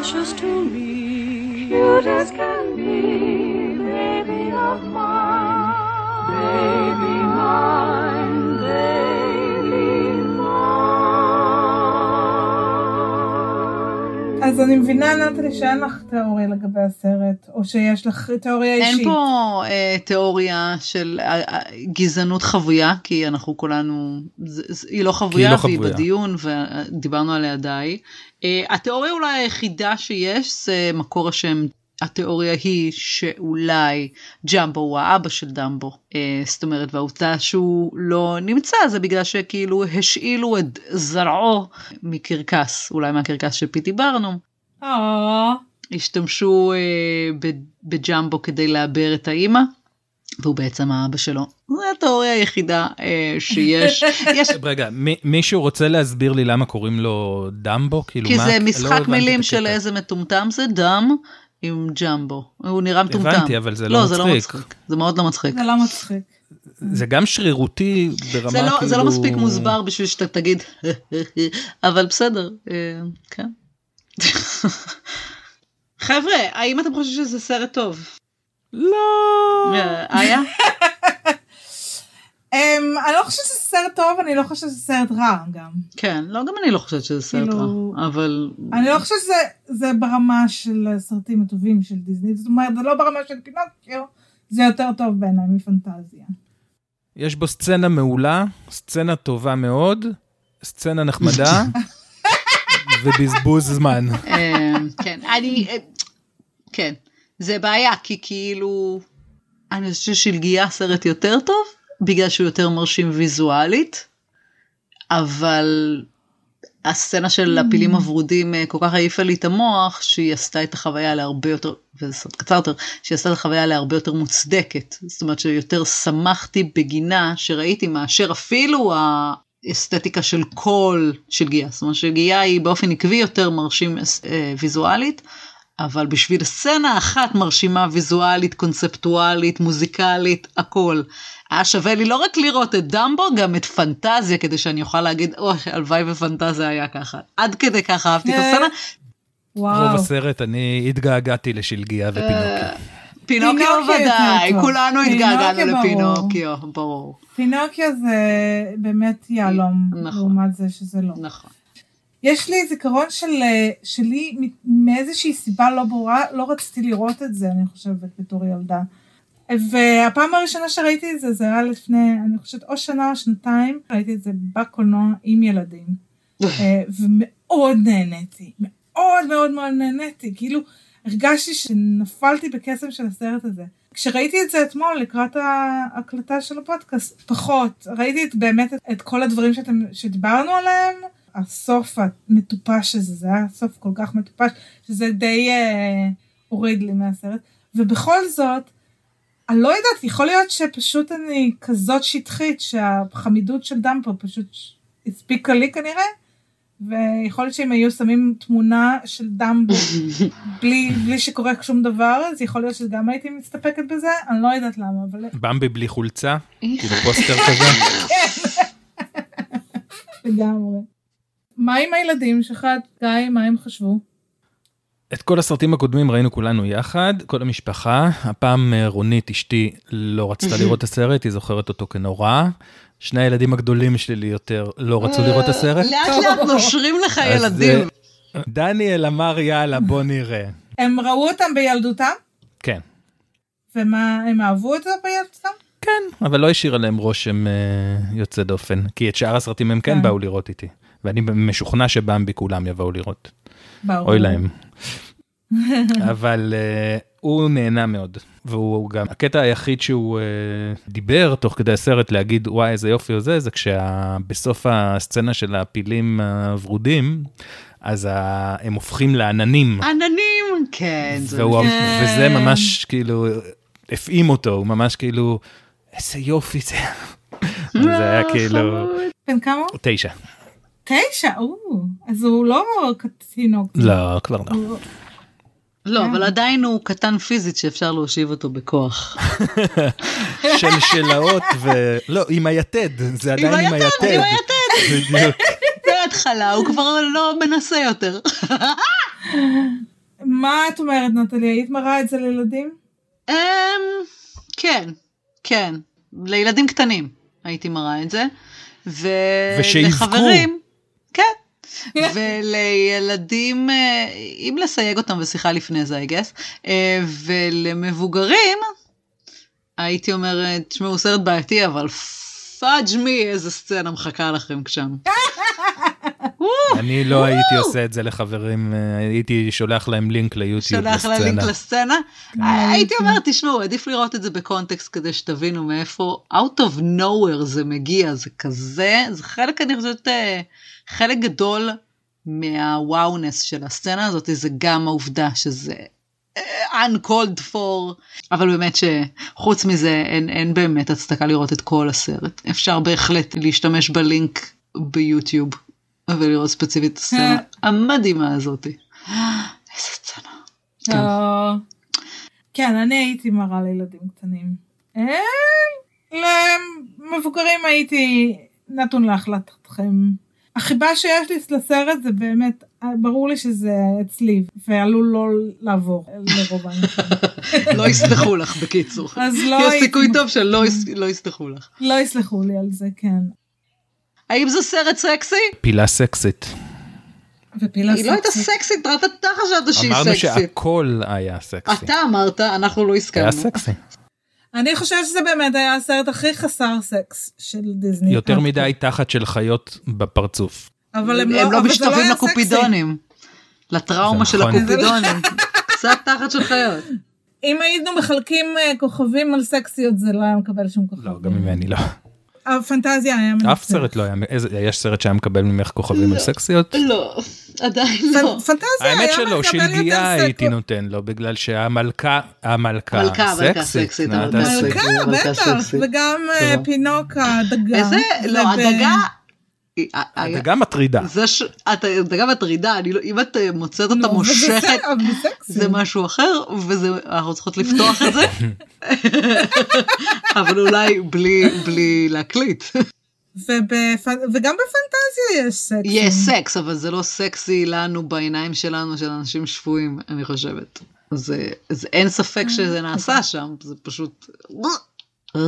Precious to me, cute as can be, baby of mine, baby mine, אז אני מבינה, נטלי, שאין לך תיאוריה לגבי הסרט, או שיש לך תיאוריה אישית. אין פה אה, תיאוריה של אה, אה, גזענות חבויה, כי אנחנו כולנו, זה, זה, היא לא חבויה לא והיא חבויה. בדיון ודיברנו עליה די. אה, התיאוריה אולי היחידה שיש זה מקור השם. התיאוריה היא שאולי ג'מבו הוא האבא של דמבו. אה, זאת אומרת, והעובדה שהוא לא נמצא זה בגלל שכאילו השאילו את זרעו מקרקס, אולי מהקרקס של פיטי ברנום. אה, השתמשו אה, בג'מבו כדי לעבר את האימא, והוא בעצם האבא שלו. זו התיאוריה היחידה אה, שיש. יש, רגע, מי- מישהו רוצה להסביר לי למה קוראים לו דמבו? כאילו, כי מה- זה לא משחק הבנתי מילים של. איזה מטומטם זה דם עם ג'מבו. הוא נראה מטומטם. הבנתי, אבל זה לא לא, זה לא מצחיק. מצחיק. זה מאוד לא מצחיק. זה לא מצחיק. זה גם שרירותי ברמה זה כאילו... לא, זה לא מספיק מוסבר בשביל שאתה תגיד, אבל בסדר, אה, כן. חבר'ה, האם אתם חושבים שזה סרט טוב? לא. אה? אמ, אני לא חושבת שזה סרט טוב, אני לא חושבת שזה סרט רע גם. כן, לא, גם אני לא חושבת שזה סרט כאילו- רע, אבל... אני לא חושבת שזה זה ברמה של הסרטים הטובים של דיסני, זאת אומרת, זה לא ברמה של פינוקיו, זה יותר טוב בעיניי מפנטזיה. יש בו סצנה מעולה, סצנה טובה מאוד, סצנה נחמדה, ובזבוז זמן. אה, כן, אני... אה, כן, זה בעיה, כי כאילו... אני חושבת ששלגיה סרט יותר טוב, בגלל שהוא יותר מרשים ויזואלית, אבל הסצנה של הפילים הוורודים אה, כל כך העיפה לי את המוח, שהיא עשתה את החוויה להרבה יותר, וזה סרט קצר יותר, שהיא עשתה את החוויה להרבה יותר מוצדקת. זאת אומרת שיותר שמחתי בגינה שראיתי מאשר אפילו האסתטיקה של כל שלגיה. זאת אומרת שלגיה היא באופן עקבי יותר מרשים אה, ויזואלית. אבל בשביל סצנה אחת מרשימה ויזואלית, קונספטואלית, מוזיקלית, הכל. היה שווה לי לא רק לראות את דמבו, גם את פנטזיה, כדי שאני אוכל להגיד, אוי, הלוואי ופנטזיה היה ככה. עד כדי ככה אהבתי את אה, הסצנה. רוב וואו. הסרט אני התגעגעתי לשלגיה ופינוקיו. פינוקיו ודאי. כולנו התגעגענו. לפינוקיו, ברור. פינוקיו זה באמת יהלום, נכון. לעומת זה שזה לא. נכון. יש לי זיכרון של, אה, שלי, מאיזושהי סיבה לא ברורה, לא רציתי לראות את זה, אני חושבת, בתור ילדה. והפעם הראשונה שראיתי את זה, זה היה לפני, אני חושבת, או שנה או שנתיים, ראיתי את זה בקולנוע עם ילדים. אה, ומאוד נהניתי, מאוד מאוד מאוד נהניתי, כאילו, הרגשתי שנפלתי בקסם של הסרט הזה. כשראיתי את זה אתמול לקראת ההקלטה של הפודקאסט, פחות. ראיתי את, באמת את, את כל הדברים שאתם, שדיברנו עליהם, הסוף המטופש הזה, זה היה סוף כל כך מטופש, שזה די אה, הוריד לי מהסרט. ובכל זאת, אני לא יודעת, יכול להיות שפשוט אני כזאת שטחית, שהחמידות של דמפו פשוט הספיקה לי כנראה, ויכול להיות שאם היו שמים תמונה של דמבו בלי, בלי שקורה שום דבר, אז יכול להיות שגם הייתי מסתפקת בזה, אני לא יודעת למה, אבל במבי בלי חולצה, כאילו פוסטר כזה. לגמרי. מה עם הילדים שלך, גיא, מה הם חשבו? את כל הסרטים הקודמים ראינו כולנו יחד, כל המשפחה. הפעם אה, רונית, אשתי, לא רצתה לראות את הסרט, היא זוכרת אותו כנורא. שני הילדים הגדולים שלי יותר לא רצו לראות את הסרט. לאט לאט נושרים לך ילדים. אה, דניאל אמר יאללה בוא נראה. הם ראו אותם בילדותם? כן. ומה, הם אהבו את זה בילדותם? כן, אבל לא השאיר עליהם רושם אה, יוצא דופן, כי את שאר הסרטים הם כן כן. באו לראות איתי. ואני משוכנע שבמבי כולם יבואו לראות. ברור. אוי להם. אבל uh, הוא נהנה מאוד, והוא גם, הקטע היחיד שהוא uh, דיבר תוך כדי הסרט להגיד וואי איזה יופי הוא זה, זה כשבסוף הסצנה של הפילים הוורודים, אז ה... הם הופכים לעננים, עננים, כן. והוא, כן. וזה ממש כאילו הפעים אותו, הוא ממש כאילו, איזה יופי זה. זה היה כאילו בן כמה? תשע. תשע, אז הוא לא תינוק. לא, כבר לא. לא, אבל עדיין הוא קטן פיזית שאפשר להושיב אותו בכוח. שלשלאות ו... לא, עם היתד, זה עדיין עם היתד. עם היתד. בדיוק. בהתחלה הוא כבר לא מנסה יותר. מה את אומרת, נטלי? היית מראה את זה לילדים? אמ, כן, כן. לילדים קטנים הייתי מראה את זה. ושיבכו. ולחברים, כן. ולילדים, אה, אם לסייג אותם בשיחה לפני זה, I guess, אה, ולמבוגרים, הייתי אומרת, תשמעו, סרט בעייתי, אבל פאג' מי, איזה סצנה מחכה לכם שם. אני לא הייתי עושה את זה לחברים, אה, הייתי שולח להם לינק ליוטיוב שולח לה לינק לסצנה. לסצנה. הייתי אומרת, תשמעו, עדיף לראות את זה בקונטקסט כדי שתבינו מאיפה out of nowhere זה מגיע, זה כזה, זה חלק, אני חושבת, אה, חלק גדול מהוואונס של הסצנה הזאת, זה גם העובדה שזה אה, uncalled for, אבל באמת שחוץ מזה אין, אין באמת הצדקה לראות את כל הסרט. אפשר בהחלט להשתמש בלינק ביוטיוב ולראות ספציפית את הסצנה המדהימה הזאת. איזה סצנה. כן. אה, כן, אני הייתי מראה לילדים קטנים. אה, למבוגרים הייתי נתון להחלטתכם. החיבה שיש לי לסרט זה באמת, אה, ברור לי שזה אצלי, ועלול לא לעבור לרוב האנשים. לא יסלחו לך בקיצור. אז לא יש סיכוי טוב שלא לא יסלחו לך. לא יסלחו לי על זה, כן. האם זה סרט סקסי? פילה סקסית. ופילה היא לא הייתה סקסית. סקסית, אתה חשבת שהיא אמרנו סקסית. שהכל היה סקסי. אתה אמרת, אנחנו לא היה הסכמנו. סקסי. אני חושבת שזה באמת היה הסרט הכי חסר סקס של דיסני. יותר. מדי תחת של חיות בפרצוף. אבל הם הם לא, לא זה משתווים היה. לקופידונים. לטראומה זה של נכון. הקופידונים. קצת תחת של חיות. אם היינו מחלקים אה, כוכבים על סקסיות זה לא היה מקבל שום כוכב. לא, גם ממני לא. הפנטזיה היה מנצח. אף סרט לא היה, יש סרט שהיה מקבל ממך כוכבים על סקסיות? לא, עדיין לא. פנטזיה היה האמת מקבל שלא, יותר שלגיה סק- הייתי נותן לו, בגלל שהמלכה, המלכה סקסית. מלכה, בטח. וגם אה, טוב. פינוק הדגה. איזה, לא, הדגה... היא- ה- ה- הדגה מטרידה. זה ש... את- הדגה מטרידה, אני לא- אם את אה, מוצאת אותה וזה מושכת, זה משהו אחר, ואנחנו צריכות לפתוח את זה, אבל אולי בלי, בלי להקליט. ובפ- וגם בפנטזיה יש סקס. יש סקס, אבל זה לא סקסי לנו בעיניים שלנו, של אנשים שפויים, אני חושבת. זה, זה אין ספק שזה נעשה שם, זה פשוט...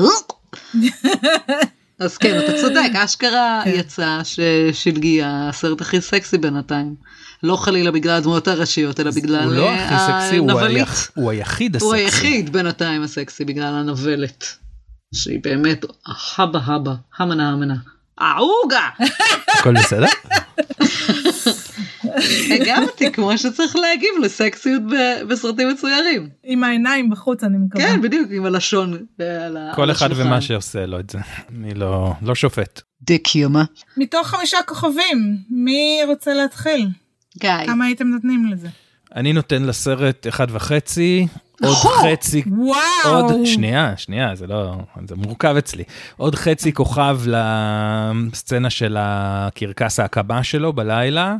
אז כן, אתה צודק, אשכרה יצא ששלגיה הסרט הכי סקסי בינתיים. לא חלילה בגלל הדמויות הראשיות, אלא בגלל הוא לא אה, הכי סקסי, הוא הנבלית. הוא היחיד הוא הסקסי. היחיד בינתיים הסקסי בגלל הנבלת. שהיא באמת הבה הבה, המנה המנה. אהוגה! הכל בסדר? הגבתי כמו שצריך להגיב לסקסיות בסרטים מצוירים. עם העיניים בחוץ אני מקווה. כן, בדיוק, עם הלשון. כל אחד. ומה שעושה לו את זה. אני לא לא שופט. דיק יומה. מתוך חמישה כוכבים, מי רוצה להתחיל? גיא. כמה הייתם נותנים לזה? אני נותן לסרט אחד וחצי, עוד חצי וואו! עוד שנייה שנייה זה לא זה מורכב אצלי עוד חצי כוכב לסצנה של הקרקס ההקמה שלו בלילה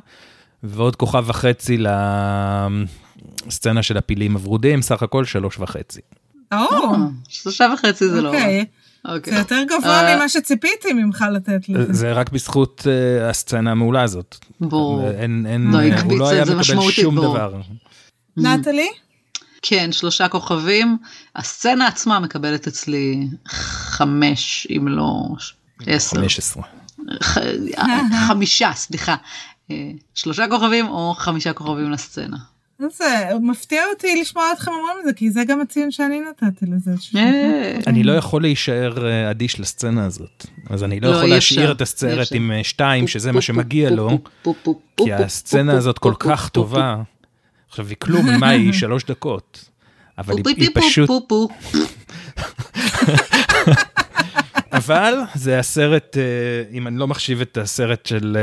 ועוד כוכב וחצי לסצנה של הפילים הוורודים סך הכל שלוש וחצי. או, אה, שלושה וחצי זה לא רע. אוקיי. אוקיי. זה יותר גבוה אה, ממה שציפיתי ממך לתת לזה. זה רק בזכות אה, הסצנה המעולה הזאת. ברור. לא הוא לא היה מקבל שום. דבר. נטלי? כן, שלושה כוכבים. הסצנה עצמה מקבלת אצלי חמש, אם לא עשר. 15. ח- חמישה, סליחה. אה, שלושה כוכבים או חמישה כוכבים לסצנה. זה מפתיע אותי לשמוע אתכם אומרים את זה, כי זה גם הציון שאני נתתי לזה. אה, אני לא יכול להישאר אה, אדיש לסצנה הזאת, אז אני לא לא, יכול אי להשאיר את אפשר. עם אה, שתיים, שזה מה שמגיע לו, כי הסצנה הזאת כל כך טובה. עכשיו, היא כלום, מה היא? שלוש דקות. אבל היא- פשוט. אבל זה הסרט, אה, אם אני לא מחשיב את הסרט של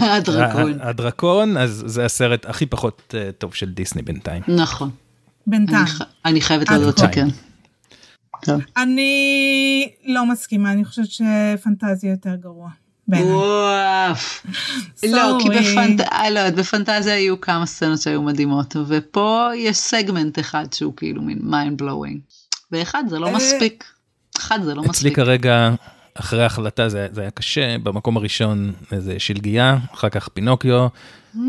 אה, הדרקון. הדרקון, אז זה הסרט הכי פחות אה, טוב של דיסני בינתיים. נכון. בינתיים. אני חייבת להודות כה. שכן. אני לא מסכימה, אני חושבת שפנטזיה יותר גרוע. וואף. לא, כי Sorry. בפנט... אה, לא, בפנטזיה היו כמה סצנות שהיו מדהימות, ופה יש סגמנט אחד שהוא כאילו מין mind blowing. ואחד זה לא. מספיק. אחד זה לא אצלי מספיק. כרגע, אחרי ההחלטה זה זה היה קשה, במקום הראשון איזה שלגיה, אחר כך פינוקיו,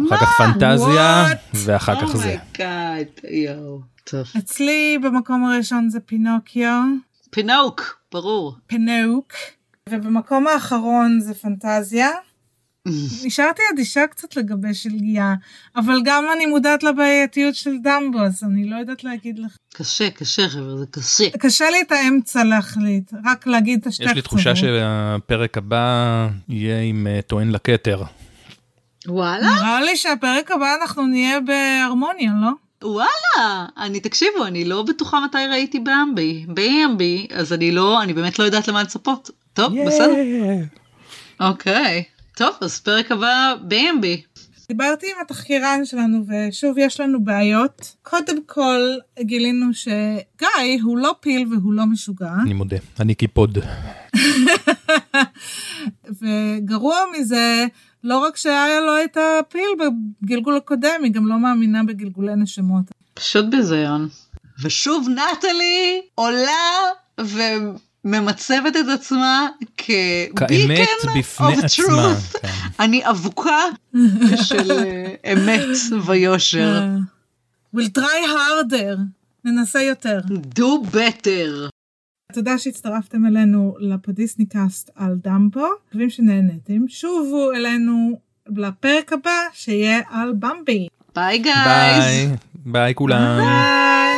אחר כך פנטזיה, What? ואחר כך זה. oh my God, יואו. טוב. אצלי במקום הראשון זה פינוקיו, פינוק, ברור. פינוק, ובמקום האחרון זה פנטזיה. נשארתי אדישה קצת לגבי שלגיה, אבל גם אני מודעת לבעייתיות של דמבו, אז אני לא יודעת להגיד לך. קשה, קשה חבר'ה, זה קשה. קשה לי את האמצע להחליט, רק להגיד את השתי יש לי תחושה. שהפרק הבא יהיה עם אה, טוען לכתר. וואלה? נראה לי שהפרק הבא אנחנו נהיה בהרמוניה, לא? וואלה, אני תקשיבו, אני לא בטוחה מתי ראיתי באמבי. באמבי, אז אני לא, אני באמת לא יודעת למה לצפות. טוב, בסדר. אוקיי. טוב, אז פרק הבא באמבי. דיברתי עם התחקירן שלנו, ושוב יש לנו בעיות. קודם כל, גילינו שגיא הוא לא פיל והוא לא משוגע, אני מודה, אני קיפוד. וגרוע מזה, לא רק שהיה לו את הפיל בגלגול הקודם, היא גם לא מאמינה בגלגולי נשמות. פשוט ביזיון. ושוב נטלי עולה וממצבת את עצמה כאמת כביקן בפני of עצמה. truth. כן. אני אבוקה של אה, אמת ויושר. אה, We'll try harder, ננסה יותר. do better. תודה שהצטרפתם אלינו לפודיסניקאסט על דמבו, מקווים שנהנתם. שובו אלינו לפרק הבא שיהיה על במבי. ביי guys. ביי, ביי כולם. ביי.